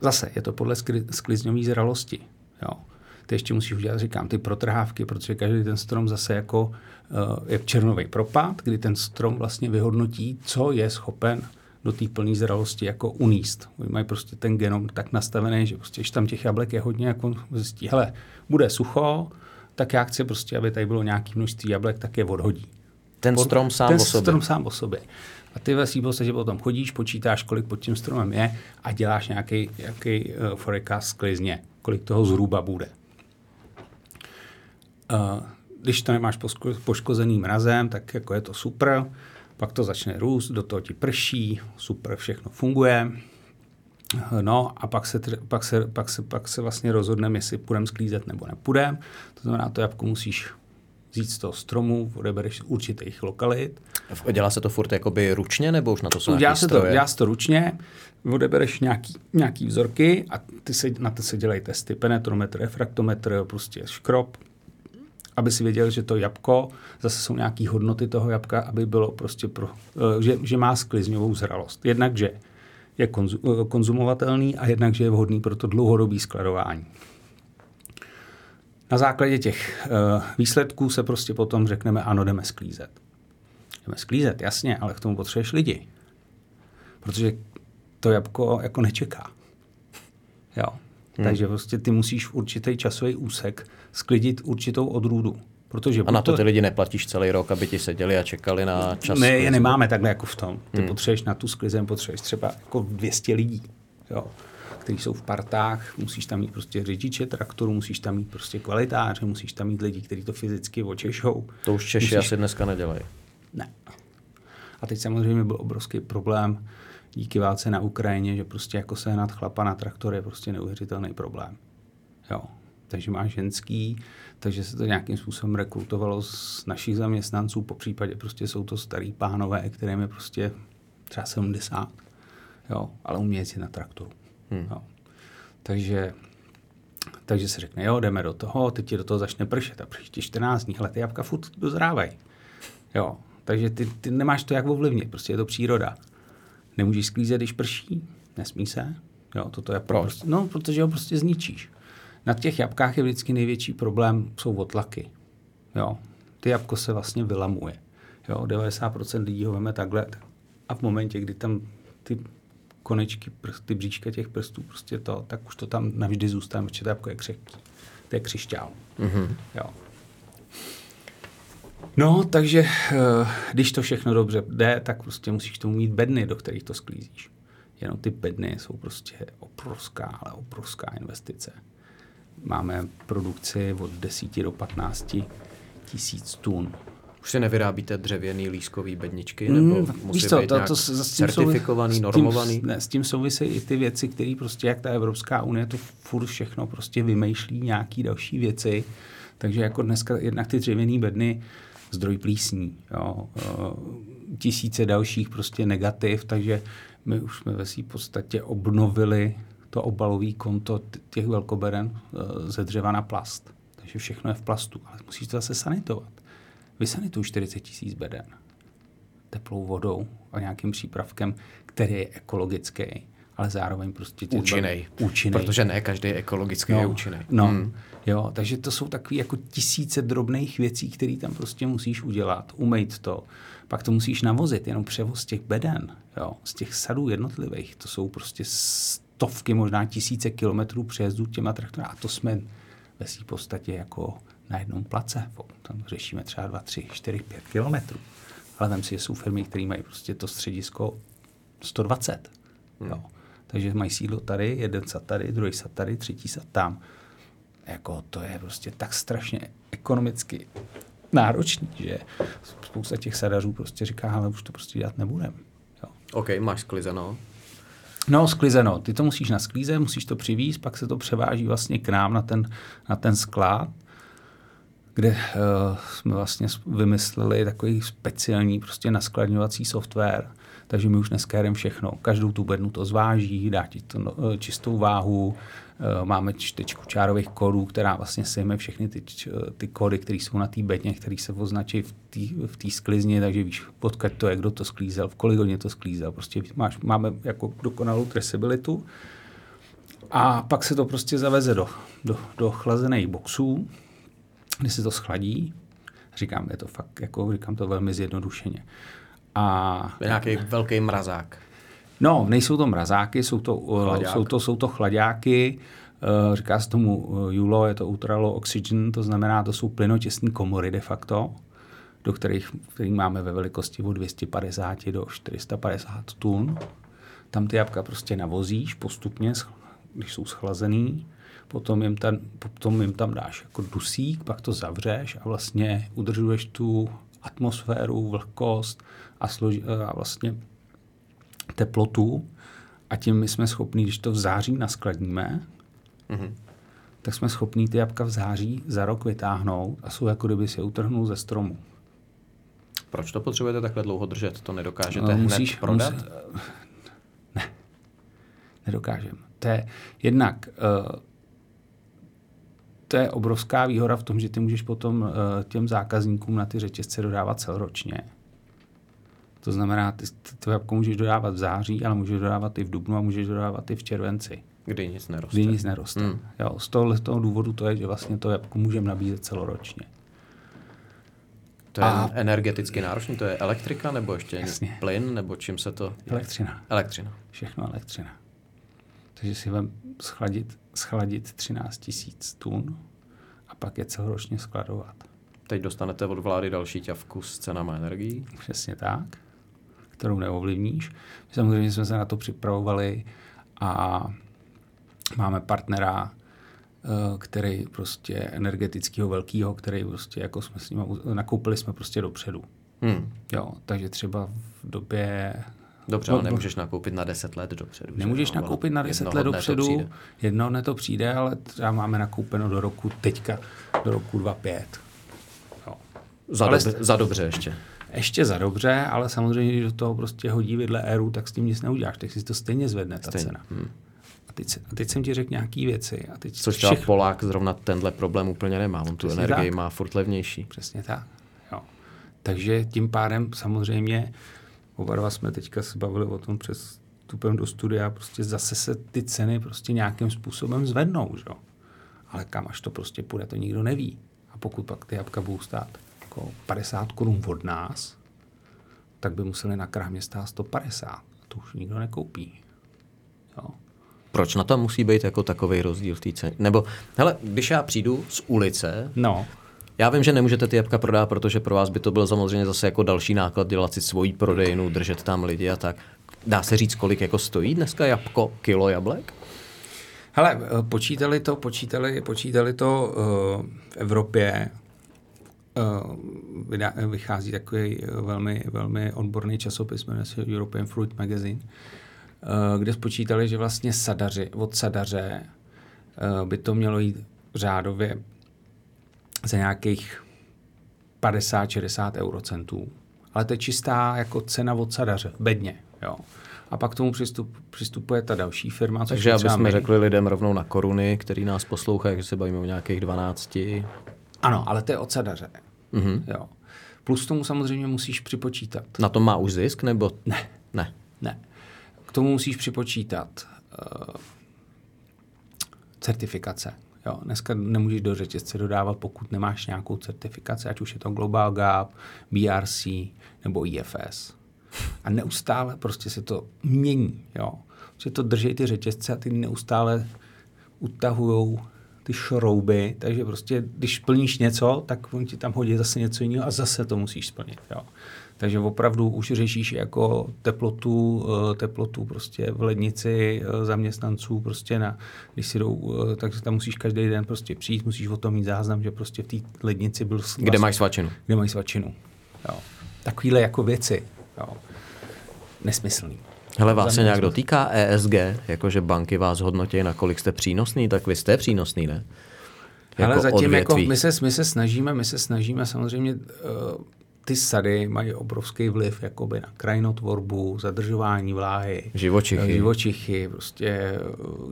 zase je to podle sklizňové zralosti. Jo. Ty ještě musíš udělat, říkám, ty protrhávky, protože každý ten strom zase jako uh, je černový propad, kdy ten strom vlastně vyhodnotí, co je schopen do té plné zralosti jako uníst. Oni mají prostě ten genom tak nastavený, že prostě, když tam těch jablek je hodně, jako zjistí, hele, bude sucho, tak já chci prostě, aby tady bylo nějaké množství jablek, tak je odhodí. Ten strom sám ten o sobě. strom sám o sobě. A ty ve svým že potom chodíš, počítáš, kolik pod tím stromem je a děláš nějaký, nějaký uh, forecast sklizně, kolik toho zhruba bude. Uh, když to nemáš poškozený mrazem, tak jako je to super pak to začne růst, do toho ti prší, super, všechno funguje. No a pak se, pak se, pak se, pak se vlastně rozhodneme, jestli půjdeme sklízet nebo nepůjdeme. To znamená, to jabko musíš vzít z toho stromu, odebereš určitých lokalit. Dělá se to furt jakoby ručně, nebo už na to jsou dělá se to, dělá se to ručně, odebereš nějaký, nějaký vzorky a ty se, na to se dělají testy. Penetrometr, refraktometr, prostě škrob, aby si věděl, že to jabko, zase jsou nějaké hodnoty toho jabka, aby bylo prostě pro, eh, že, že má sklizňovou zralost. Jednak, že je eh, konzumovatelný a jednak, že je vhodný pro to dlouhodobé skladování. Na základě těch uh, výsledků se prostě potom řekneme, ano, jdeme sklízet. Jdeme sklízet, jasně, ale k tomu potřebuješ lidi. Protože to jabko jako nečeká. Jo. Hmm. Takže prostě ty musíš v určitý časový úsek sklidit určitou odrůdu. Protože a na to ty lidi neplatíš celý rok, aby ti seděli a čekali na čas? Ne, je nemáme takhle jako v tom. Ty hmm. potřebuješ na tu sklizeň, potřebuješ třeba jako 200 lidí, jo, kteří jsou v partách, musíš tam mít prostě řidiče traktoru, musíš tam mít prostě kvalitáře, musíš tam mít lidi, kteří to fyzicky očešou. To už Češi musíš... asi dneska nedělají. Ne. A teď samozřejmě byl obrovský problém díky válce na Ukrajině, že prostě jako se nad chlapa na traktor je prostě neuvěřitelný problém. Jo. Takže má ženský, takže se to nějakým způsobem rekrutovalo z našich zaměstnanců, po případě prostě jsou to starý pánové, kterým je prostě třeba 70, jo, ale umí jezdit na traktoru. Hmm. Jo. Takže, takže se řekne, jo, jdeme do toho, teď ti do toho začne pršet a příští 14 dní, ale ty jabka furt dozrávají. Jo, takže ty, ty nemáš to jak ovlivnit, prostě je to příroda. Nemůžeš sklízet, když prší, nesmí se. Jo, toto je Proč? Prostě, no, protože ho prostě zničíš. Na těch jabkách je vždycky největší problém, jsou otlaky. Jo, ty jabko se vlastně vylamuje. Jo, 90% lidí ho veme takhle a v momentě, kdy tam ty konečky, ty bříčka těch prstů, prostě to, tak už to tam navždy zůstane, protože to jabko je křehký. To je křišťál. Mm-hmm. Jo. No, takže eh, když to všechno dobře jde, tak prostě musíš tomu mít bedny, do kterých to sklízíš. Jenom ty bedny jsou prostě obrovská, ale obrovská investice. Máme produkci od 10 do 15 tisíc tun. Už se nevyrábíte dřevěný lískový bedničky? Nebo mm, musí co, být to, to, s tím certifikovaný, s tím, normovaný? Ne, s tím souvisejí i ty věci, které prostě, jak ta Evropská unie to furt všechno prostě vymýšlí nějaký další věci. Takže jako dneska jednak ty dřevěné bedny zdroj plísní, jo, tisíce dalších prostě negativ, takže my už jsme ve své podstatě obnovili to obalové konto těch velkoberen e, ze dřeva na plast. Takže všechno je v plastu, ale musíš to zase sanitovat. Vysanituj 40 tisíc beden teplou vodou a nějakým přípravkem, který je ekologický, ale zároveň prostě... Účinný. Účinný. Protože ne každý ekologický no, je účinný. No, hmm. jo, takže to jsou takové jako tisíce drobných věcí, které tam prostě musíš udělat, umejt to, pak to musíš navozit, jenom převoz těch beden, jo, z těch sadů jednotlivých, to jsou prostě stovky, možná tisíce kilometrů přejezdů těma traktory a to jsme ve své podstatě jako na jednom place. Tam řešíme třeba 2, 3, 4, 5 kilometrů. Ale tam si jsou firmy, které mají prostě to středisko 120. Hmm. Jo. Takže mají sídlo tady, jeden sad tady, druhý sad tady, třetí sad tam. Jako to je prostě tak strašně ekonomicky náročný, že spousta těch sadařů prostě říká, ale už to prostě dělat nebudeme. OK, máš sklizeno. No, sklizeno. Ty to musíš nasklízet, musíš to přivízt, pak se to převáží vlastně k nám na ten, na ten sklad, kde uh, jsme vlastně vymysleli takový speciální prostě naskladňovací software, takže my už dneska jedeme všechno. Každou tu bednu to zváží, dá ti to no, eh, čistou váhu, eh, máme čtečku čárových kódů, která vlastně sejme všechny ty, ty kódy, které jsou na té bedně, které se označí v té sklizni, takže víš, podkat to je, kdo to sklízel, v kolik hodně to sklízel. Prostě máš, máme jako dokonalou traceabilitu. A pak se to prostě zaveze do, do, do chlazených boxů, kde se to schladí. Říkám, je to fakt, jako říkám to velmi zjednodušeně. A, Nějaký velký mrazák. No, nejsou to mrazáky, jsou to, uh, jsou to, jsou to chladáky, uh, říká se tomu uh, JULO, je to ultralo oxygen, to znamená, to jsou plynotěsné komory de facto, do kterých, který máme ve velikosti od 250 do 450 tun. Tam ty jabka prostě navozíš postupně, když jsou schlazený, potom jim, tam, potom jim tam dáš jako dusík, pak to zavřeš a vlastně udržuješ tu atmosféru, vlhkost a, slož, a vlastně teplotu a tím my jsme schopni, když to v září naskladníme, mm-hmm. tak jsme schopni ty jabka v září za rok vytáhnout a jsou jako kdyby si je utrhnul ze stromu. Proč to potřebujete takhle dlouho držet? To nedokážete no, musíš, hned prodat? Musí, <laughs> ne, nedokážem. To je jednak uh, to je obrovská výhoda v tom, že ty můžeš potom uh, těm zákazníkům na ty řetězce dodávat celoročně. To znamená, ty to jabko můžeš dodávat v září, ale můžeš dodávat i v dubnu a můžeš dodávat i v červenci. Kdy nic neroste. Kdy nic neroste. Hmm. Jo, z toho, z toho důvodu to je, že vlastně to jabko můžeme nabízet celoročně. To je a... energeticky náročné, to je elektrika nebo ještě Jasně. plyn, nebo čím se to... Elektřina. Elektřina. Všechno elektřina. Takže si vem schladit, schladit 13 tisíc tun a pak je celoročně skladovat. Teď dostanete od vlády další ťavku s cenama energií. Přesně tak, kterou neovlivníš. My samozřejmě jsme se na to připravovali a máme partnera, eh, který prostě energetického velkého, který prostě jako jsme s ním nakoupili jsme prostě dopředu. Hmm. Jo, takže třeba v době Dobře, ale nemůžeš nakoupit na 10 let dopředu. Nemůžeš že? nakoupit na 10 let dopředu, jedno dne to přijde, ale třeba máme nakoupeno do roku teďka, do roku 25. Jo. Za, ale dobře, za dobře ještě. Ještě za dobře, ale samozřejmě, když do toho prostě hodí vidle éru, tak s tím nic neuděláš, tak si to stejně zvedne ta stejně. cena. Hmm. A teď, a teď jsem ti řekl nějaké věci. A teď Což třeba všech... Polák zrovna tenhle problém úplně nemá. On tu Přesně energii tak. má furt levnější. Přesně tak. Jo. Takže tím pádem samozřejmě oba dva jsme teďka se bavili o tom přes vstupem do studia, prostě zase se ty ceny prostě nějakým způsobem zvednou, že? Ale kam až to prostě půjde, to nikdo neví. A pokud pak ty jabka budou stát jako 50 korun od nás, tak by museli na krámě stát 150. A to už nikdo nekoupí. Jo. Proč na to musí být jako takový rozdíl v té ceně? Nebo, hele, když já přijdu z ulice, no. Já vím, že nemůžete ty jabka prodávat, protože pro vás by to byl samozřejmě zase jako další náklad dělat si svoji prodejnu, držet tam lidi a tak. Dá se říct, kolik jako stojí dneska jabko, kilo jablek? Hele, eh, počítali to, počítali, počítali to uh, v Evropě, vychází takový velmi, velmi odborný časopis, jmenuje se European Fruit Magazine, uh, kde spočítali, že vlastně sadaři, od sadaře uh, by to mělo jít řádově za nějakých 50-60 eurocentů. Ale to je čistá jako cena od sadaře, bedně. Jo. A pak k tomu přistup, přistupuje ta další firma. Takže aby jsme my. řekli lidem rovnou na koruny, který nás poslouchají, že se bavíme o nějakých 12. Ano, ale to je od sadaře. Mm-hmm. Jo. Plus tomu samozřejmě musíš připočítat. Na tom má už zisk, nebo? Ne. Ne. Ne. K tomu musíš připočítat uh, certifikace. Jo, dneska nemůžeš do řetězce dodávat, pokud nemáš nějakou certifikaci, ať už je to Global Gap, BRC nebo IFS. A neustále prostě se to mění. Jo. Že to drží ty řetězce a ty neustále utahují ty šrouby, takže prostě, když plníš něco, tak on ti tam hodí zase něco jiného a zase to musíš splnit. Jo. Takže opravdu už řešíš jako teplotu, eh, teplotu prostě v lednici eh, zaměstnanců prostě na, když si jdou, eh, tak tam musíš každý den prostě přijít, musíš o tom mít záznam, že prostě v té lednici byl vlastně, Kde máš svačinu. Kde máš svačinu. Jo. Takovýhle jako věci. Jo. Nesmyslný. Hele, vás se nějak dotýká ESG, jakože banky vás hodnotí, na kolik jste přínosný, tak vy jste přínosný, ne? Jako Ale zatím jako my se, my se snažíme, my se snažíme samozřejmě uh, ty sady mají obrovský vliv jakoby na krajinotvorbu, zadržování vláhy. Živočichy. Živočichy, prostě,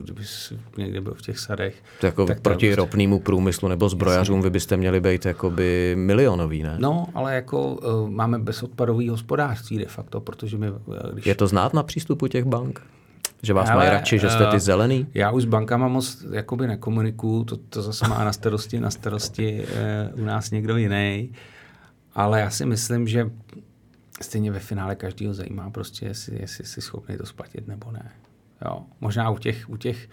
kdyby někde byl v těch sadech. To jako tak proti prostě... ropnému průmyslu nebo zbrojařům vy byste měli být jakoby milionový, ne? No, ale jako uh, máme bezodpadový hospodářství de facto, protože my... Když... Je to znát na přístupu těch bank? Že vás ale, mají radši, že jste ty eh, zelený? Já už s bankama moc jakoby nekomunikuju, to, to zase má na starosti, na starosti uh, u nás někdo jiný. Ale já si myslím, že stejně ve finále každýho zajímá prostě, jestli, jestli jsi schopný to splatit nebo ne. Jo. Možná u těch, u těch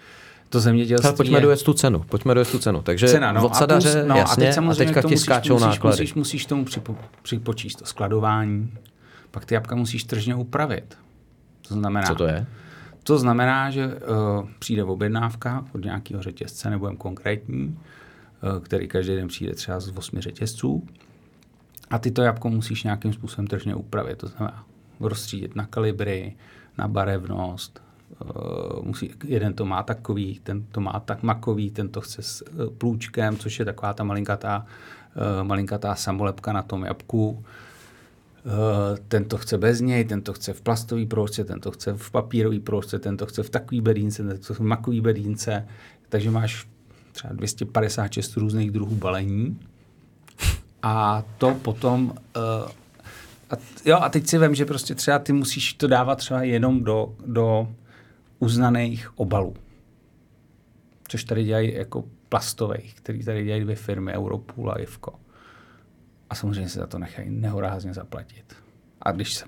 to zemědělství Ale pojďme je... dojet tu cenu, pojďme dojet tu cenu. Takže Cena, no, od sadaře, no, jasně, a, teď a teďka ti skáčou musíš, náklady. Musíš, musíš tomu připo, připočíst to skladování, pak ty jabka musíš tržně upravit. To znamená... Co to je? To znamená, že uh, přijde objednávka od nějakého řetězce, nebudem konkrétní, uh, který každý den přijde třeba z osmi řetězců a ty to jabko musíš nějakým způsobem tržně upravit. To znamená rozstřídit na kalibry, na barevnost. Uh, musí, jeden to má takový, ten to má tak makový, ten to chce s uh, plůčkem, což je taková ta malinkatá, uh, malinkatá samolepka na tom jabku. Ten to chce bez něj, ten to chce v plastové proužce, ten to chce v papírové proužce, ten to chce v takový bedínce, ten to chce v makový bedínce. Takže máš třeba 256 různých druhů balení a to potom... Uh, a, jo, a teď si vím, že prostě třeba ty musíš to dávat třeba jenom do, do uznaných obalů. Což tady dělají jako plastových, který tady dělají dvě firmy, Europool a Ivko. A samozřejmě se za to nechají nehorázně zaplatit. A když se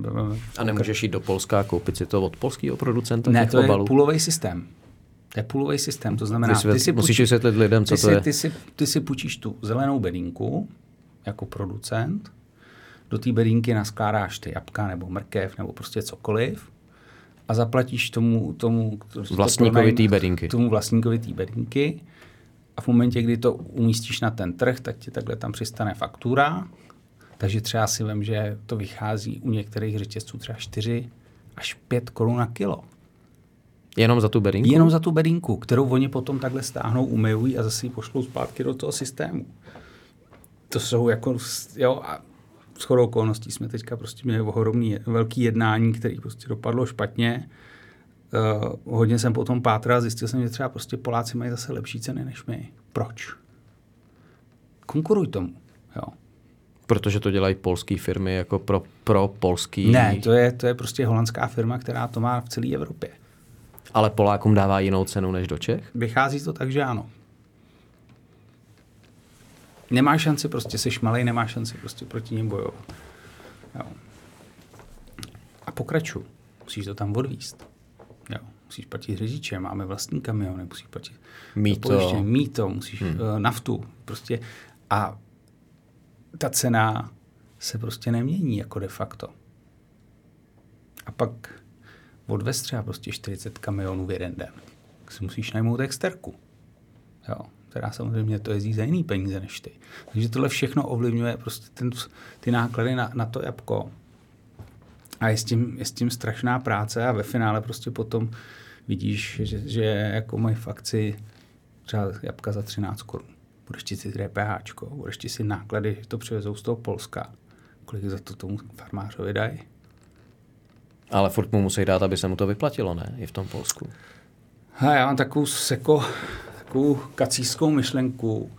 A nemůžeš jít do Polska a koupit si to od polského producenta Ne, to obalů? je půlový systém. To je půlový systém, to znamená, Vysvět, ty si musíš vysvětlit lidem, co ty to si, je. Ty si, ty si půjčíš tu zelenou bedínku, jako producent, do té bedínky naskládáš ty jabka nebo mrkev nebo prostě cokoliv a zaplatíš tomu, tomu vlastníkovi té bedínky. Tomu vlastníkovi té bedínky a v momentě, kdy to umístíš na ten trh, tak ti takhle tam přistane faktura. Takže třeba si vím, že to vychází u některých řetězců třeba 4 až 5 korun na kilo. Jenom za tu bedinku? Jenom za tu bedinku, kterou oni potom takhle stáhnou, umyjí a zase ji pošlou zpátky do toho systému. To jsou jako, jo, a s chodou okolností jsme teďka prostě měli ohromný velký jednání, který prostě dopadlo špatně. Uh, hodně jsem potom pátral a zjistil jsem, že třeba prostě Poláci mají zase lepší ceny než my. Proč? Konkuruj tomu. Jo. Protože to dělají polské firmy jako pro, pro polský... Ne, to je, to je prostě holandská firma, která to má v celé Evropě. Ale Polákům dává jinou cenu než do Čech? Vychází to tak, že ano. Nemá šanci prostě, se šmalej, nemá šanci prostě proti ním bojovat. Jo. A pokračuj. Musíš to tam odvíst. Jo. Musíš platit řidiče, máme vlastní kamiony, musíš platit míto, míto musíš hmm. uh, naftu. Prostě. A ta cena se prostě nemění jako de facto. A pak odvez třeba prostě 40 kamionů v jeden den. Tak si musíš najmout exterku. Jo která samozřejmě to jezdí za jiný peníze než ty. Takže tohle všechno ovlivňuje prostě ten, ty náklady na, na to jabko. A je s, tím, je s tím strašná práce a ve finále prostě potom vidíš, že, že jako mají fakci třeba jabka za 13 korun. Budeš ti si DPH, budeš ti si náklady, že to přivezou z toho Polska. Kolik za to tomu farmářovi dají? Ale furt mu musí dát, aby se mu to vyplatilo, ne? I v tom Polsku. A já mám takovou seko, takovou kacískou myšlenku,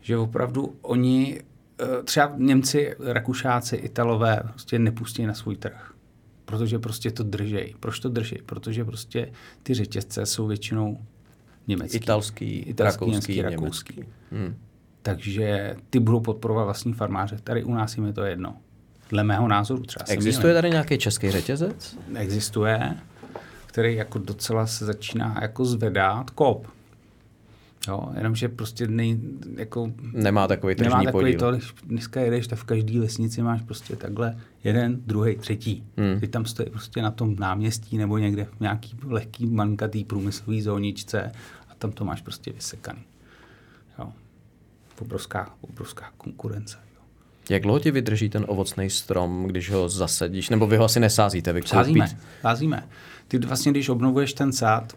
že opravdu oni, eh, třeba Němci, Rakušáci, Italové prostě nepustí na svůj trh. Protože prostě to držej. Proč to drží? Protože prostě ty řetězce jsou většinou německý. Italský, italský rakouský, německý, rakouský. Hmm. Takže ty budou podporovat vlastní farmáře. Tady u nás jim je to jedno. Dle mého názoru třeba. Existuje tady nějaký český řetězec? Existuje, který jako docela se začíná jako zvedat. Kop. Jo, jenomže prostě nej, jako, nemá takový tržní nemá takový podíl. To, když dneska jedeš, tak v každé vesnici máš prostě takhle jeden, druhý, třetí. Hmm. Ty tam stojí prostě na tom náměstí nebo někde v nějaký lehký, mankatý průmyslový zóničce a tam to máš prostě vysekaný. Jo. Obrovská, obrovská konkurence. Jo. Jak dlouho ti vydrží ten ovocný strom, když ho zasadíš? Nebo vy ho asi nesázíte? Vy sázíme, sázíme. Ty vlastně, když obnovuješ ten sád,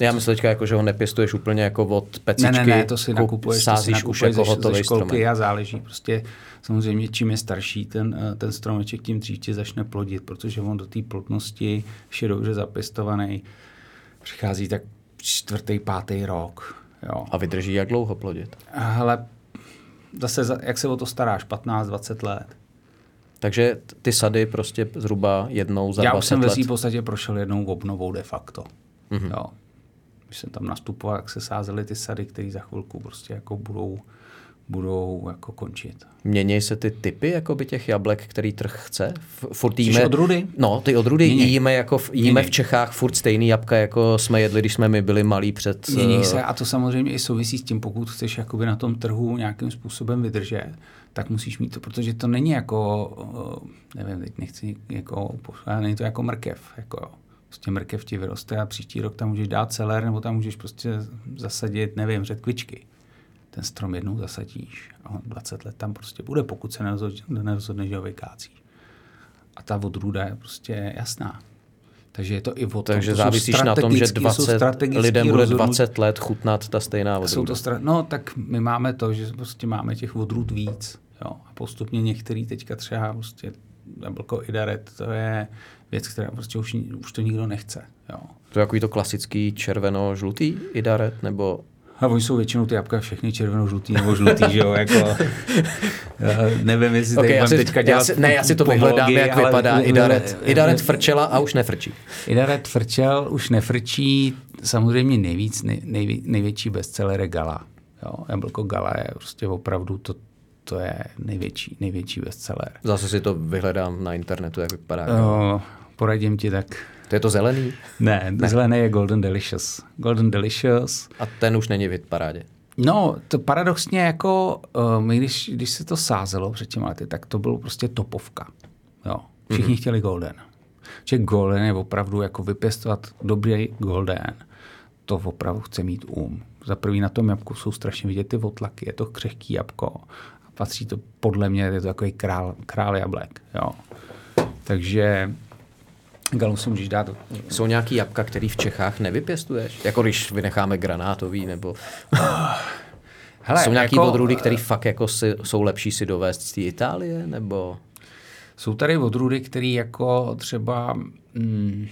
já myslím teďka, jako, že ho nepěstuješ úplně jako od pecičky. Ne, ne, ne, to si nakupuješ, sázíš to si už jako hotový školky a záleží. Prostě samozřejmě, čím je starší ten, eh, ten stromeček, tím dřív tě začne plodit, protože on do té plodnosti, když je dobře zapěstovaný, přichází tak čtvrtý, pátý rok. Jo. A vydrží jak dlouho plodit? Ale zase, jak se o to staráš, 15-20 let. Takže ty sady prostě zhruba jednou za Já 20 už jsem let. ve v podstatě prošel jednou obnovou de facto. Mm-hmm. Jo když jsem tam nastupoval, jak se sázely ty sady, které za chvilku prostě jako budou, budou jako končit. Mění se ty typy jakoby těch jablek, který trh chce? Furt jíme, odrudy? No, ty odrudy Mění. jíme, jako v, jíme v Čechách furt stejný jabka, jako jsme jedli, když jsme my byli malí před... Mění se a to samozřejmě i souvisí s tím, pokud chceš jakoby na tom trhu nějakým způsobem vydržet, tak musíš mít to, protože to není jako, eh, nevím, teď nechci jako, není to jako mrkev, jako prostě mrkev ti vyroste a příští rok tam můžeš dát celer nebo tam můžeš prostě zasadit, nevím, řetkvičky. Ten strom jednou zasadíš a on 20 let tam prostě bude, pokud se nerozhodne, že ho vykácí. A ta odrůda je prostě jasná. Takže je to i o tom. Takže to závisíš na tom, že 20 lidem bude 20 let chutnat ta stejná odrůda. Jsou to stra... No tak my máme to, že prostě máme těch odrůd víc. Jo? A postupně některý teďka třeba prostě jablko idaret, to je věc, která prostě už, už to nikdo nechce. Jo. To je takový to klasický červeno-žlutý idaret, nebo a oni jsou většinou ty jabka všechny červeno-žlutý nebo žlutý, že jo, jako, <laughs> nevím, jestli okay, tady mám teďka dělat já si, Ne, já si to vyhledám, jak ale, vypadá Idaret. Idaret frčela a už nefrčí. Idaret frčel, už nefrčí, samozřejmě nejvíc, nej, nej, největší bestseller je Gala. Jo, jablko Gala je prostě opravdu to, to je největší, největší bestseller. Zase si to vyhledám na internetu, jak vypadá. Uh, poradím ti tak. To je to zelený? Ne, ne. zelený je Golden Delicious. Golden Delicious. A ten už není v parádě. No, to paradoxně jako, uh, my když, když se to sázelo před těmi lety, tak to bylo prostě topovka. Jo. Všichni mm-hmm. chtěli Golden. Že Golden je opravdu jako vypěstovat dobrý Golden. To opravdu chce mít um. Za prvý na tom jabku jsou strašně vidět ty otlaky, je to křehký jabko. Patří to, podle mě, je to takový král, král jablek. Jo. Takže Galu si můžeš dát. Jsou nějaký jabka, který v Čechách nevypěstuješ? Jako když vynecháme granátový nebo... <laughs> Hele, jsou nějaký jako, odrůdy, které fakt jako si, jsou lepší si dovést z té Itálie, nebo... Jsou tady odrůdy, které jako třeba, mm,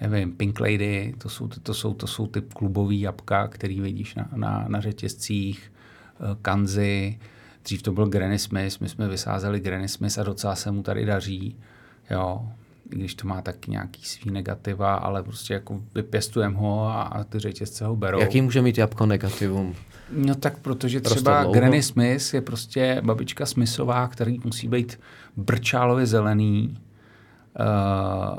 nevím, Pink Lady, to jsou, to jsou, to jsou ty klubový jabka, který vidíš na, na, na řetězcích, Kanzy, dřív to byl Granny Smith, my jsme vysázeli Granny Smith a docela se mu tady daří, jo, i když to má taky nějaký svý negativa, ale prostě jako vypěstujeme ho a, a ty řetězce ho berou. Jaký může mít jabko negativum? No tak protože třeba Granny Smith je prostě babička Smithová, který musí být brčálově zelený, uh,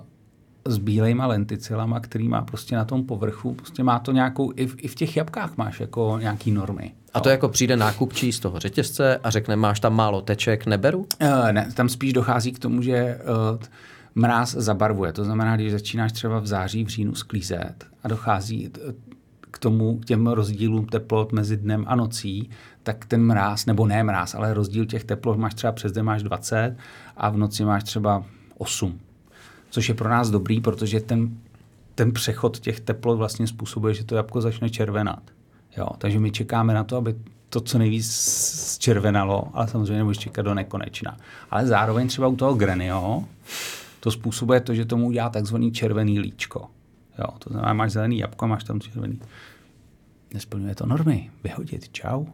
s bílejma lenticilama, který má prostě na tom povrchu, prostě má to nějakou, i v, i v těch jabkách máš jako nějaký normy. A to jako přijde nákupčí z toho řetězce a řekne, máš tam málo teček, neberu? Uh, ne, tam spíš dochází k tomu, že uh, mráz zabarvuje. To znamená, když začínáš třeba v září, v říjnu sklízet a dochází k tomu, k těm rozdílům teplot mezi dnem a nocí, tak ten mráz, nebo ne mráz, ale rozdíl těch teplot máš třeba přes den máš 20 a v noci máš třeba 8. Což je pro nás dobrý, protože ten, ten přechod těch teplot vlastně způsobuje, že to jabko začne červenat. Jo, takže my čekáme na to, aby to co nejvíc červenalo, ale samozřejmě nemůžeš čekat do nekonečna. Ale zároveň třeba u toho granio, to způsobuje to, že tomu udělá takzvaný červený líčko. Jo, to znamená, máš zelený jabko, máš tam červený. Nesplňuje to normy. Vyhodit, čau.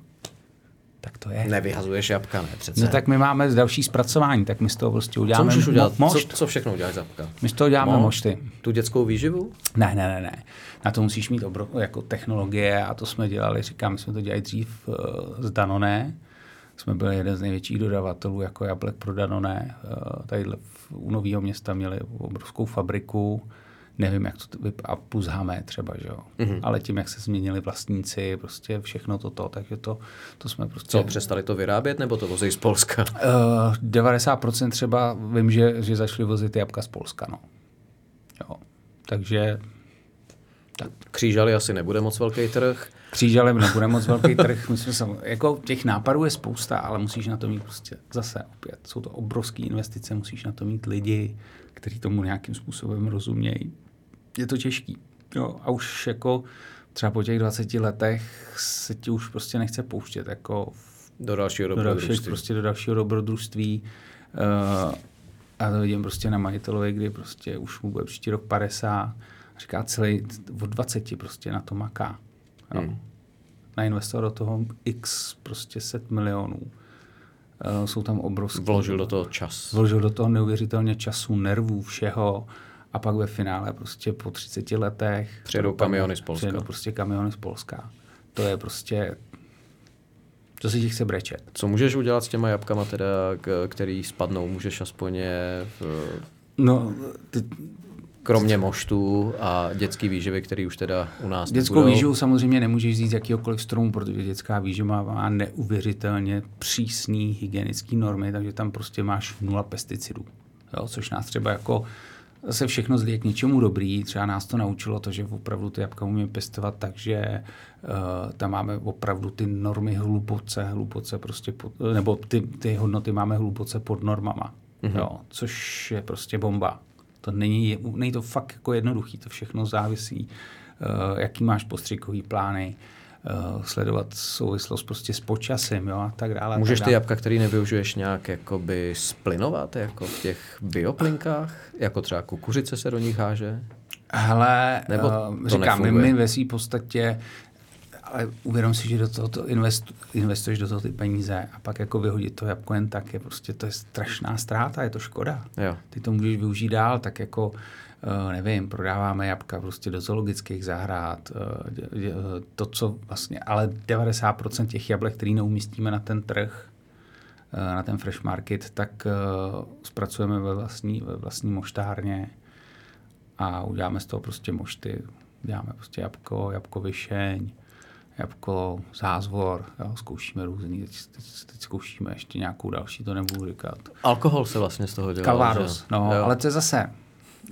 Tak to je. Nevyhazuješ jabka, ne přece. No tak my máme další zpracování, tak my z toho prostě uděláme Co můžeš udělat? Mošt. Co, co všechno uděláš jabka? My z toho děláme Mo? mošty. Tu dětskou výživu? Ne, ne, ne, ne. Na to musíš mít obro, jako technologie a to jsme dělali, říkám, my jsme to dělali dřív uh, z Danone. Jsme byli jeden z největších dodavatelů jako jablek pro Danone. Uh, tady u Nového města měli obrovskou fabriku nevím, jak to vypadá, plus hamé třeba, že jo. Mm-hmm. Ale tím, jak se změnili vlastníci, prostě všechno toto, takže to, to jsme prostě... Co, přestali to vyrábět, nebo to vozí z Polska? Uh, <laughs> eh, 90% třeba vím, že, že začali vozit jabka z Polska, no. Jo. Takže... Tak. Křížali asi nebude moc velký trh. Křížalem nebude moc <laughs> velký trh. Myslím, sam, jako těch nápadů je spousta, ale musíš na to mít prostě zase opět. Jsou to obrovské investice, musíš na to mít lidi, kteří tomu nějakým způsobem rozumějí je to těžký. Jo, a už jako třeba po těch 20 letech se ti už prostě nechce pouštět jako do dalšího dobrodružství. Do dalšího, prostě do dalšího dobrodružství. Uh, a to vidím prostě na majitelovi, kdy prostě už mu bude příští rok 50 a říká celý od 20 prostě na to maká. Jo. Hmm. Nainvestoval do toho x prostě set milionů. Uh, jsou tam obrovské. Vložil do toho čas. Vložil do toho neuvěřitelně času, nervů, všeho a pak ve finále prostě po 30 letech přijedou kamiony z Polska. Přijedou prostě kamiony z Polska. To je prostě to si ti chce brečet. Co můžeš udělat s těma jabkama, teda, který spadnou? Můžeš aspoň je v... No, ty... Kromě moštů a dětský výživy, který už teda u nás Dětskou nebudou. výživu samozřejmě nemůžeš vzít z jakýhokoliv stromu, protože dětská výživa má neuvěřitelně přísný hygienické normy, takže tam prostě máš nula pesticidů. Jo, což nás třeba jako zase všechno zlí k něčemu dobrý. Třeba nás to naučilo to, že opravdu ty jabka umíme pěstovat tak, že uh, tam máme opravdu ty normy hluboce, hluboce prostě, pod, nebo ty, ty hodnoty máme hluboce pod normama. Mm-hmm. Jo, což je prostě bomba. To není, není to fakt jako jednoduchý, to všechno závisí, uh, jaký máš postřikový plány, uh, sledovat souvislost prostě s počasem jo, a tak dále. Můžeš tak ty jabka, který nevyužiješ nějak jakoby splinovat jako v těch bioplinkách? Jako třeba kukuřice se do nich háže? Hele, Nebo uh, říkám, my, my ve své podstatě ale uvědom si, že do toho to invest, investuješ do toho ty peníze a pak jako vyhodit to jabko jen tak je prostě to je strašná ztráta, je to škoda. Jo. Ty to můžeš využít dál, tak jako nevím, prodáváme jabka prostě do zoologických zahrad, eh, to, co vlastně, ale 90% těch jablek, který neumístíme na ten trh, eh, na ten fresh market, tak zpracujeme ve vlastní, ve vlastní moštárně a uděláme z toho prostě mošty. Uděláme prostě jabko, jabko vyšeň, jabko, zázvor, jo, zkoušíme různý, teď, teď, teď, zkoušíme ještě nějakou další, to nebudu říkat. Alkohol se vlastně z toho dělá. Calvados, no, jo. ale to je zase,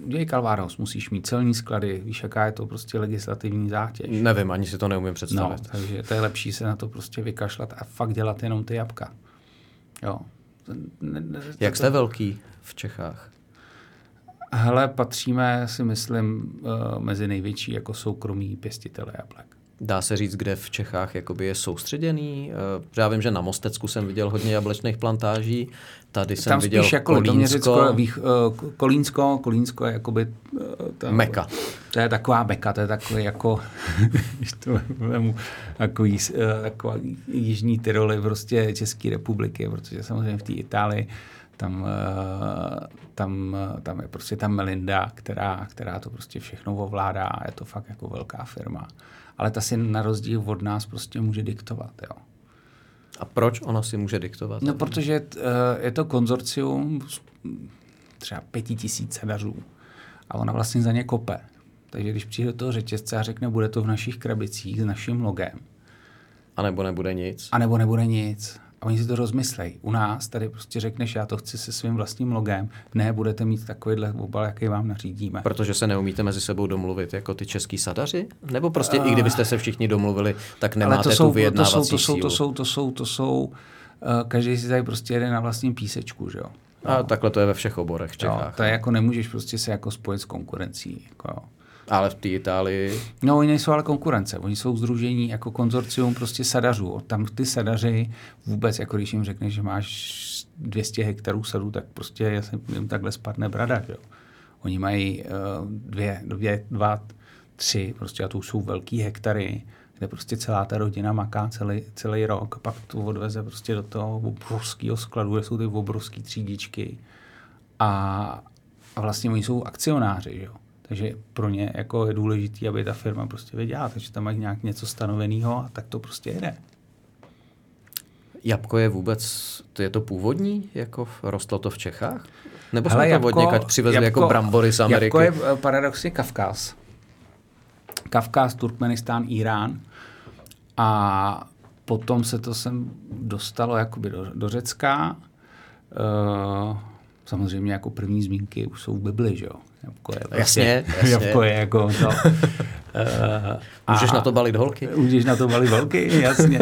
udělej Calvados, musíš mít celní sklady, víš, jaká je to prostě legislativní zátěž. Nevím, ani si to neumím představit. No, takže to je lepší se na to prostě vykašlat a fakt dělat jenom ty jabka. Jo. Jak jste velký v Čechách? Hele, patříme, si myslím, eh, mezi největší jako soukromí pěstitele jablek. Dá se říct, kde v Čechách jakoby je soustředěný? Eh, já vím, že na Mostecku jsem viděl hodně jablečných plantáží, tady jsem Tam viděl spíš jako Kolínsko. Vých, uh, Kolínsko, Kolínsko je jakoby... Uh, ta, Meka. To je taková meka, to je takový jako, <laughs> když to vemu, jako, jí, uh, jako jižní Tyroly prostě České republiky, protože samozřejmě v té Itálii tam, tam, tam je prostě ta Melinda, která, která to prostě všechno ovládá a je to fakt jako velká firma ale ta si na rozdíl od nás prostě může diktovat. Jo. A proč ona si může diktovat? No, protože uh, je to konzorcium třeba pěti tisíc sedařů a ona vlastně za ně kope. Takže když přijde do toho řetězce a řekne, bude to v našich krabicích s naším logem. A nebo nebude nic. A nebo nebude nic. A oni si to rozmyslej. U nás tady prostě řekneš, já to chci se svým vlastním logem, ne, budete mít takovýhle obal, jaký vám nařídíme. Protože se neumíte mezi sebou domluvit jako ty český sadaři? Nebo prostě uh, i kdybyste se všichni domluvili, tak nemáte to jsou, tu vyjednávací to jsou, to jsou. To jsou, to jsou, to jsou, uh, každý si tady prostě jede na vlastním písečku, že jo. A takhle to je ve všech oborech v Čechách. Jo, to je jako nemůžeš prostě se jako spojit s konkurencí. Jako. Ale v té Itálii... No, oni nejsou ale konkurence. Oni jsou združení jako konzorcium prostě sadařů. Tam ty sadaři vůbec, jako když jim řekneš, že máš 200 hektarů sadu, tak prostě já jim takhle spadne brada. Že? Oni mají uh, dvě, dvě, dva, tři, prostě a to už jsou velký hektary, kde prostě celá ta rodina maká celý, celý rok, pak to odveze prostě do toho obrovského skladu, kde jsou ty obrovské třídičky. A, a vlastně oni jsou akcionáři, jo. Takže pro ně jako je důležité, aby ta firma prostě věděla, takže tam mají nějak něco stanoveného a tak to prostě jede. Jabko je vůbec, to je to původní, jako rostlo to v Čechách? Nebo jsme Hele, to od někaď přivezli jako jabko, jako brambory z Ameriky? Jabko je eh, paradoxně Kavkaz. Kavkaz, Turkmenistán, Irán. A potom se to sem dostalo jakoby do, do Řecka. Uh, samozřejmě jako první zmínky už jsou v Bibli, že jo. Jabko je prostě, jasně, <laughs> jasně. Jabko je jako to. <laughs> Uh, můžeš na to balit holky? Můžeš na to balit holky, <laughs> jasně.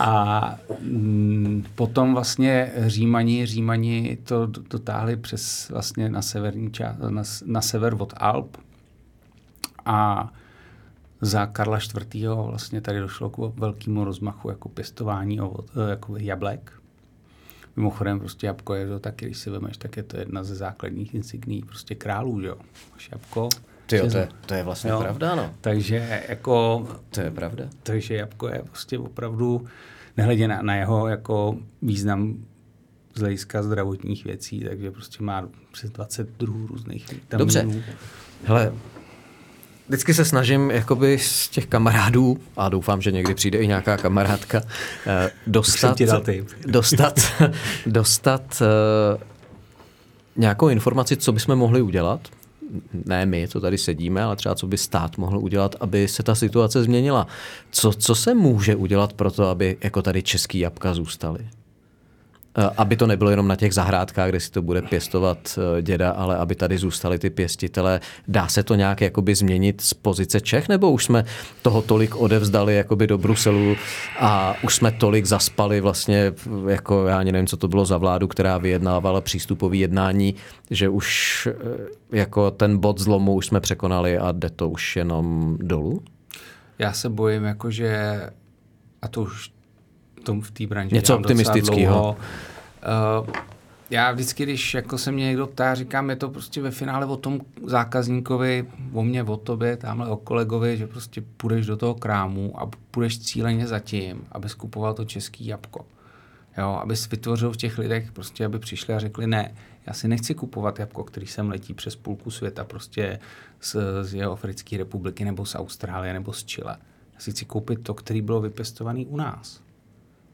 A mm, potom vlastně Římani, Římani to dotáhli přes vlastně na severní část, na, na sever od Alp. A za Karla IV. vlastně tady došlo k velkému rozmachu jako pěstování jako jablek. Mimochodem prostě jabko je to taky, když si vemeš, tak je to jedna ze základních insigní prostě králů, jo. Máš jabko. Tyjo, to, je, to je vlastně jo. pravda, no. Takže jako... To je pravda. Takže jabko je prostě opravdu, nehledě na, na jeho jako význam z hlediska zdravotních věcí, takže prostě má přes 20 druhů různých vitaminů. Dobře. Hele, vždycky se snažím jakoby z těch kamarádů, a doufám, že někdy přijde i nějaká kamarádka, eh, dostat, dostat, <laughs> dostat uh, nějakou informaci, co bychom mohli udělat, ne my, co tady sedíme, ale třeba co by stát mohl udělat, aby se ta situace změnila. Co, co se může udělat pro to, aby jako tady český jabka zůstaly? Eh, aby to nebylo jenom na těch zahrádkách, kde si to bude pěstovat eh, děda, ale aby tady zůstali ty pěstitele. Dá se to nějak jakoby změnit z pozice Čech, nebo už jsme toho tolik odevzdali jakoby do Bruselu a už jsme tolik zaspali vlastně, jako já ani nevím, co to bylo za vládu, která vyjednávala přístupový jednání, že už eh, jako ten bod zlomu už jsme překonali a jde to už jenom dolů? Já se bojím, jakože, a to už tom v té branži Něco optimistického. Uh, já vždycky, když jako se mě někdo ptá, říkám, je to prostě ve finále o tom zákazníkovi, o mě, o tobě, tamhle o kolegovi, že prostě půjdeš do toho krámu a půjdeš cíleně za tím, aby skupoval to český jabko. Jo, aby vytvořil v těch lidech, prostě aby přišli a řekli, ne, já si nechci kupovat jabko, který sem letí přes půlku světa, prostě z, z jeho Africké republiky, nebo z Austrálie, nebo z Chile. Já si chci koupit to, který bylo vypěstovaný u nás.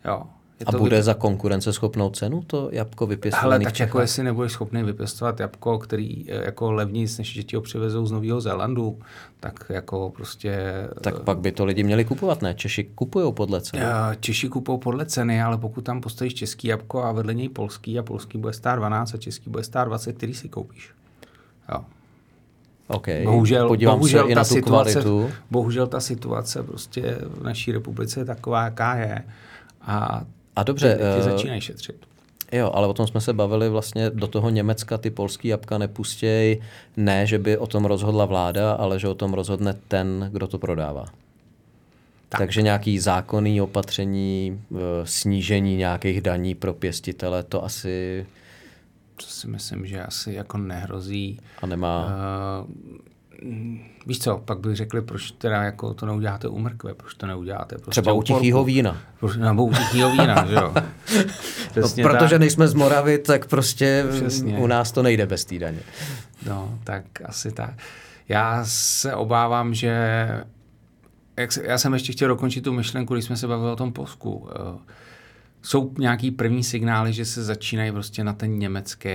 Jo. Je A to bude za konkurenceschopnou cenu to jabko Ale vypěstované v tak jako jestli nebudeš schopný vypěstovat jabko, který je jako levnější, než že ti ho přivezou z Nového Zélandu, tak jako prostě... Tak pak by to lidi měli kupovat, ne? Češi kupují podle ceny. eh, Češi kupou podle ceny, ale pokud tam postavíš český jabko a vedle něj polský a polský bude stát 12 a český bude stát 20, který si koupíš. Jo. OK, Bohužel, podívám bohužel se i ta na tu situace, kvalitu. Bohužel ta situace prostě v naší republice je taková, jaká je. A, A dobře, ty lidi eh, začínají šetřit. Jo, ale o tom jsme se bavili vlastně do toho Německa ty polský jabka nepustěj, ne, že by o tom rozhodla vláda, ale že o tom rozhodne ten, kdo to prodává. Tak. Takže nějaký zákonný opatření, eh, snížení nějakých daní pro pěstitele, to asi To si myslím, že asi jako nehrozí. a nemá... Uh, víš co, pak by řekli, proč teda jako to neuděláte u mrkve, proč to neuděláte prostě Třeba u tichýho vína. Proč, nebo u tichýho vína, že jo. <laughs> No, protože tak. nejsme z Moravy, tak prostě Přesně. u nás to nejde bez té daně. No, tak asi tak. Já se obávám, že jak se, já jsem ještě chtěl dokončit tu myšlenku, když jsme se bavili o tom Polsku. Eh, Jsou nějaký první signály, že se začínají prostě na ten německý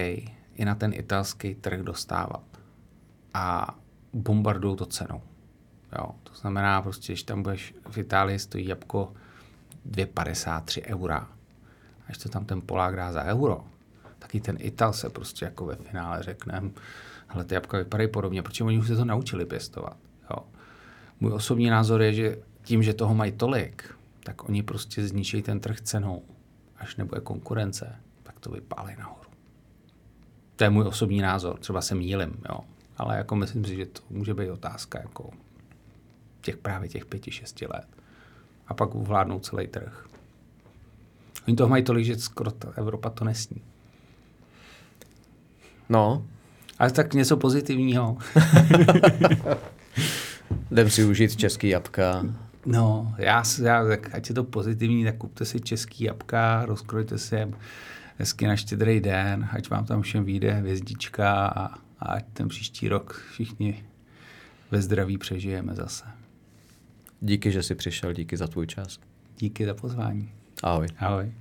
i na ten italský trh dostávat. A bombardují to cenou. Jo, to znamená prostě, když tam budeš v Itálii stojí jabko 2,53 eura. Až to tam ten Polák dá za euro, tak i ten Ital se prostě jako ve finále řekne, hele, ty jabka vypadají podobně, protože oni už se to naučili pěstovat. Jo. Můj osobní názor je, že tím, že toho mají tolik, tak oni prostě zničí ten trh cenou. Až nebude konkurence, tak to vypálí nahoru. To je můj osobní názor, třeba se mýlim, jo. Ale jako myslím si, že to může být otázka jako těch právě těch pěti, šesti let. A pak ovládnou celý trh. Oni toho mají tolik, že skoro ta Evropa to nesní. No, Ale tak něco pozitivního. <laughs> jdem si užít český jabka. No, já, já tak ať je to pozitivní, tak kupte si český jabka, rozkrojte si je hezky na štědrý den, ať vám tam všem vyjde hvězdička a, a ať ten příští rok všichni ve zdraví přežijeme zase. Díky, že jsi přišel, díky za tvůj čas. Díky za pozvání. Ahoj. Ahoj.